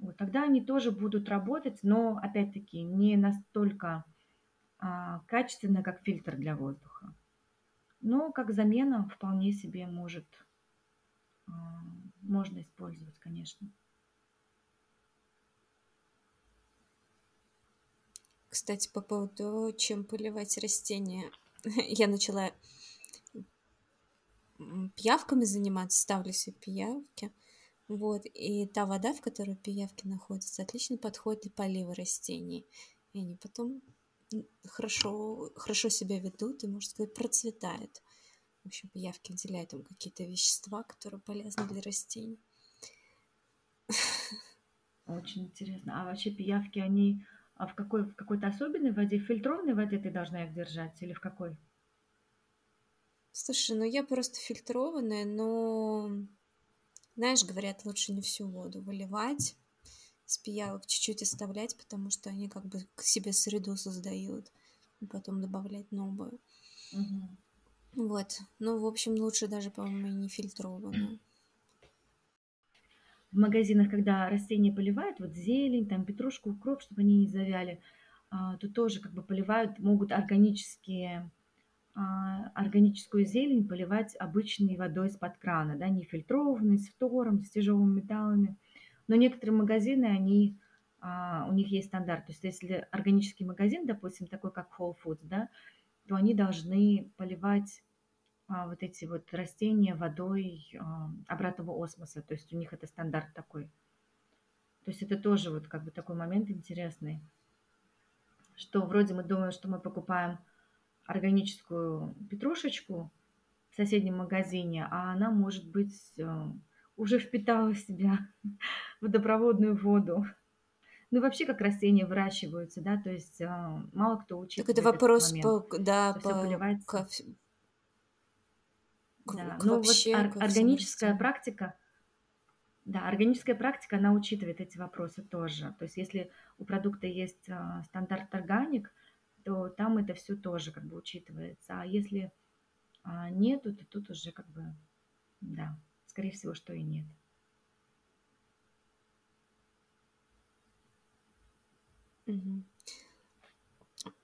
Вот, тогда они тоже будут работать, но опять-таки не настолько а, качественно, как фильтр для воздуха. Но как замена вполне себе может, а, можно использовать, конечно. Кстати, по поводу, чем поливать растения. Я начала пиявками заниматься, ставлю себе пиявки. Вот, и та вода, в которой пиявки находятся, отлично подходит для полива растений. И они потом хорошо, хорошо себя ведут и, можно сказать, процветают. В общем, пиявки выделяют там какие-то вещества, которые полезны для растений. Очень интересно. А вообще пиявки, они а в, какой, в какой-то особенной воде, в фильтрованной воде ты должна их держать или в какой? Слушай, ну я просто фильтрованная, но, знаешь, говорят, лучше не всю воду выливать, с пиявок чуть-чуть оставлять, потому что они как бы к себе среду создают, и потом добавлять новую. Угу. Вот. Ну, в общем, лучше даже, по-моему, не фильтрованную. В магазинах, когда растения поливают, вот зелень, там петрушку, укроп, чтобы они не завяли, а, то тоже как бы поливают, могут органические а, органическую зелень поливать обычной водой из-под крана, да, не фильтрованной, с фтором, с тяжелыми металлами. Но некоторые магазины, они, а, у них есть стандарт. То есть если органический магазин, допустим, такой как Whole Foods, да, то они должны поливать вот эти вот растения водой а, обратного осмоса. То есть у них это стандарт такой. То есть это тоже вот как бы такой момент интересный, что вроде мы думаем, что мы покупаем органическую петрушечку в соседнем магазине, а она может быть уже впитала в себя водопроводную воду. Ну, вообще, как растения выращиваются, да, то есть а, мало кто учит. Так это вопрос по, да, по, к, да. К ну, вообще, вот ор- органическая практика, да, органическая практика, она учитывает эти вопросы тоже. То есть если у продукта есть а, стандарт органик, то там это все тоже как бы учитывается. А если а, нету, то тут уже как бы, да. Скорее всего, что и нет.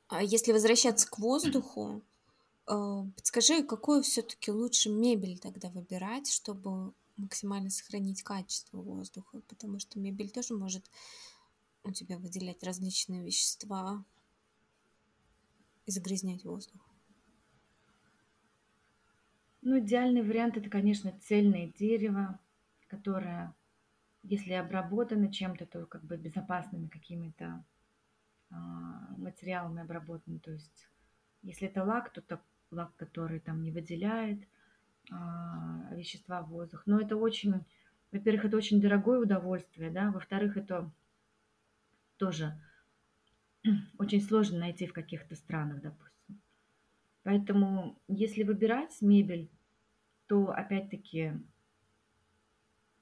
А если возвращаться к воздуху, подскажи, какую все-таки лучше мебель тогда выбирать, чтобы максимально сохранить качество воздуха, потому что мебель тоже может у тебя выделять различные вещества и загрязнять воздух. Ну, идеальный вариант это, конечно, цельное дерево, которое, если обработано чем-то, то как бы безопасными какими-то а, материалами обработано. То есть, если это лак, то это лак, который там не выделяет а, вещества в воздух. Но это очень, во-первых, это очень дорогое удовольствие, да, во-вторых, это тоже очень сложно найти в каких-то странах, допустим. Поэтому, если выбирать мебель, то опять-таки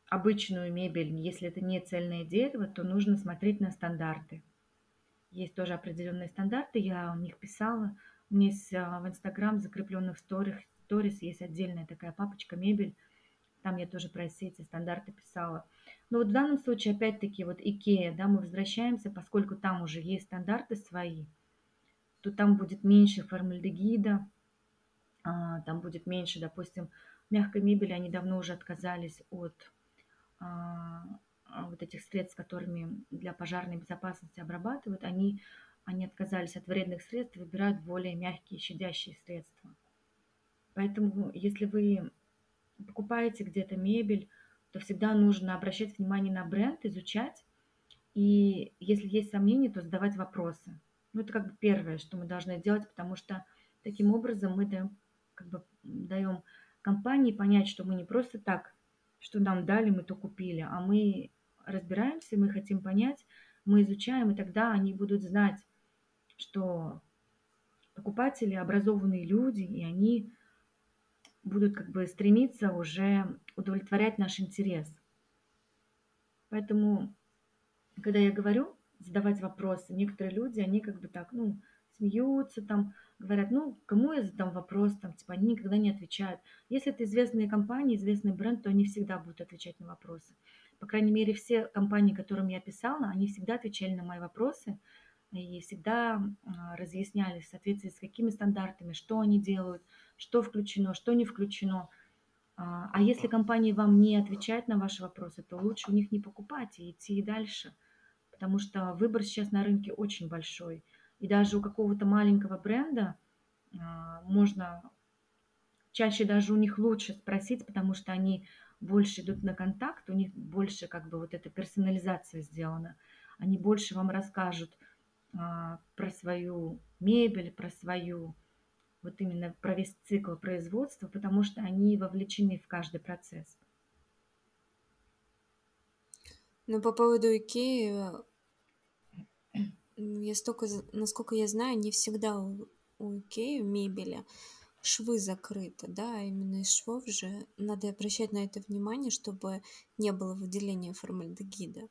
обычную мебель, если это не цельное дерево, то нужно смотреть на стандарты. Есть тоже определенные стандарты, я у них писала. У меня есть в Инстаграм закрепленных сторис, сторис есть отдельная такая папочка мебель. Там я тоже про все эти стандарты писала. Но вот в данном случае, опять-таки, вот Икея, да, мы возвращаемся, поскольку там уже есть стандарты свои, то там будет меньше формальдегида, а, там будет меньше, допустим, мягкой мебели, они давно уже отказались от а, а, вот этих средств, которыми для пожарной безопасности обрабатывают, они, они отказались от вредных средств, выбирают более мягкие, щадящие средства. Поэтому, если вы покупаете где-то мебель, то всегда нужно обращать внимание на бренд, изучать. И если есть сомнения, то задавать вопросы. Ну, это как бы первое, что мы должны делать, потому что таким образом мы даем, как бы, даем компании понять, что мы не просто так, что нам дали, мы то купили, а мы разбираемся, мы хотим понять, мы изучаем, и тогда они будут знать, что покупатели образованные люди, и они будут как бы стремиться уже удовлетворять наш интерес. Поэтому, когда я говорю задавать вопросы, некоторые люди, они как бы так, ну, смеются там, говорят, ну, кому я задам вопрос, там, типа, они никогда не отвечают. Если это известные компании, известный бренд, то они всегда будут отвечать на вопросы. По крайней мере, все компании, которым я писала, они всегда отвечали на мои вопросы и всегда а, разъясняли в соответствии с какими стандартами, что они делают, что включено, что не включено. А, а если компания вам не отвечает на ваши вопросы, то лучше у них не покупать и идти дальше, потому что выбор сейчас на рынке очень большой. И даже у какого-то маленького бренда а, можно чаще даже у них лучше спросить, потому что они больше идут на контакт, у них больше как бы вот эта персонализация сделана. Они больше вам расскажут про свою мебель, про свою вот именно про весь цикл производства, потому что они вовлечены в каждый процесс. Ну, по поводу Икеи, я столько, насколько я знаю, не всегда у, у Икеи мебели швы закрыты, да, именно из швов же надо обращать на это внимание, чтобы не было выделения формальдегида.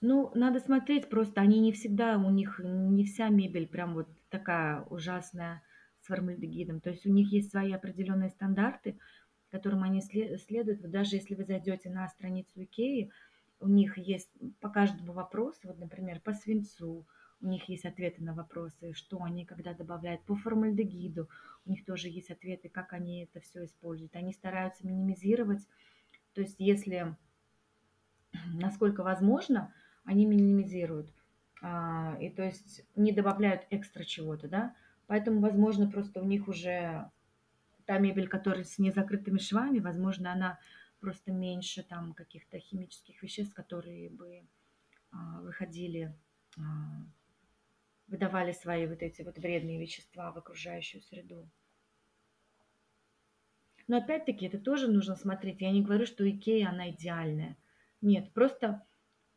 Ну, надо смотреть просто, они не всегда, у них не вся мебель прям вот такая ужасная с формальдегидом. То есть у них есть свои определенные стандарты, которым они следуют. даже если вы зайдете на страницу Икеи, у них есть по каждому вопросу, вот, например, по свинцу, у них есть ответы на вопросы, что они когда добавляют по формальдегиду, у них тоже есть ответы, как они это все используют. Они стараются минимизировать, то есть если насколько возможно, они минимизируют. А, и то есть не добавляют экстра чего-то, да. Поэтому, возможно, просто у них уже та мебель, которая с незакрытыми швами, возможно, она просто меньше там каких-то химических веществ, которые бы а, выходили, а, выдавали свои вот эти вот вредные вещества в окружающую среду. Но опять-таки это тоже нужно смотреть. Я не говорю, что Икея, она идеальная. Нет, просто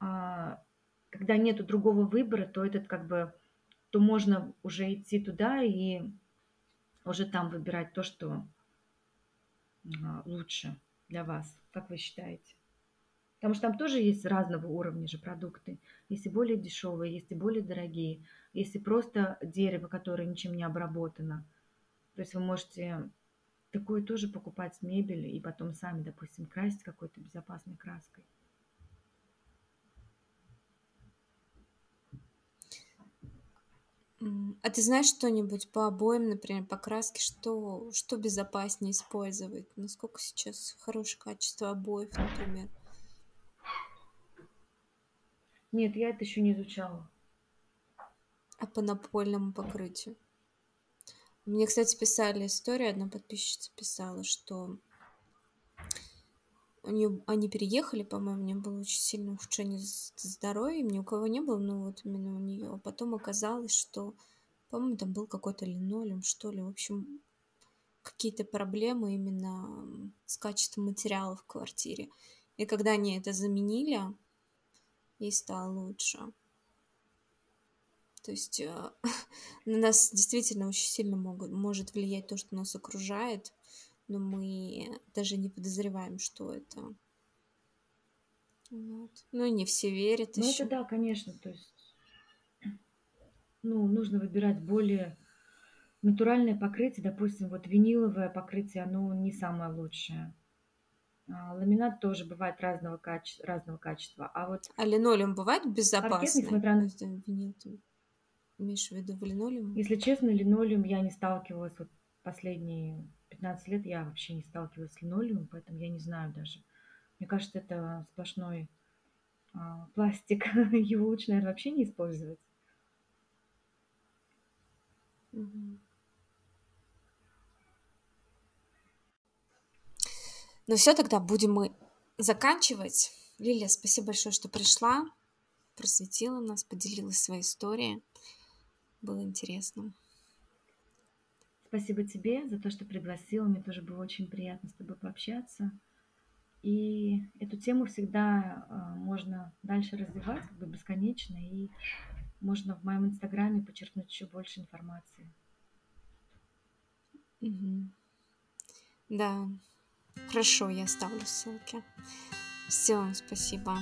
когда нету другого выбора, то этот как бы, то можно уже идти туда и уже там выбирать то, что а, лучше для вас, как вы считаете? Потому что там тоже есть разного уровня же продукты. Есть и более дешевые, есть и более дорогие. Есть и просто дерево, которое ничем не обработано. То есть вы можете такое тоже покупать мебель и потом сами, допустим, красить какой-то безопасной краской. А ты знаешь что-нибудь по обоям, например, по краске, что, что безопаснее использовать? Насколько сейчас хорошее качество обоев, например? Нет, я это еще не изучала. А по напольному покрытию? Мне, кстати, писали историю, одна подписчица писала, что нее, они переехали, по-моему, у нее было очень сильное ухудшение здоровья, ни у кого не было, но вот именно у нее. А потом оказалось, что, по-моему, там был какой-то линолеум, что ли. В общем, какие-то проблемы именно с качеством материала в квартире. И когда они это заменили, ей стало лучше. То есть э, на нас действительно очень сильно могут, может влиять то, что нас окружает, но мы даже не подозреваем, что это. Вот. Ну, не все верят Ну, еще. это да, конечно, то есть, ну, нужно выбирать более натуральное покрытие. Допустим, вот виниловое покрытие, оно не самое лучшее. А, ламинат тоже бывает разного, каче- разного качества. А вот А линолеум бывает паркет, безопасный? несмотря на... Винил ты имеешь в виду в линолеум? Если честно, линолеум я не сталкивалась. Вот последние 15 лет я вообще не сталкивалась с линолеумом, поэтому я не знаю даже. Мне кажется, это сплошной а, пластик. Его лучше, наверное, вообще не использовать. Мгм. Ну все, тогда будем мы заканчивать. Лилия, спасибо большое, что пришла, просветила нас, поделилась своей историей. Было интересно. Спасибо тебе за то, что пригласила. Мне тоже было очень приятно с тобой пообщаться. И эту тему всегда а, можно дальше развивать, как бы бесконечно, и можно в моем инстаграме подчеркнуть еще больше информации. Мгм. Да, хорошо, я оставлю ссылки. Все, спасибо.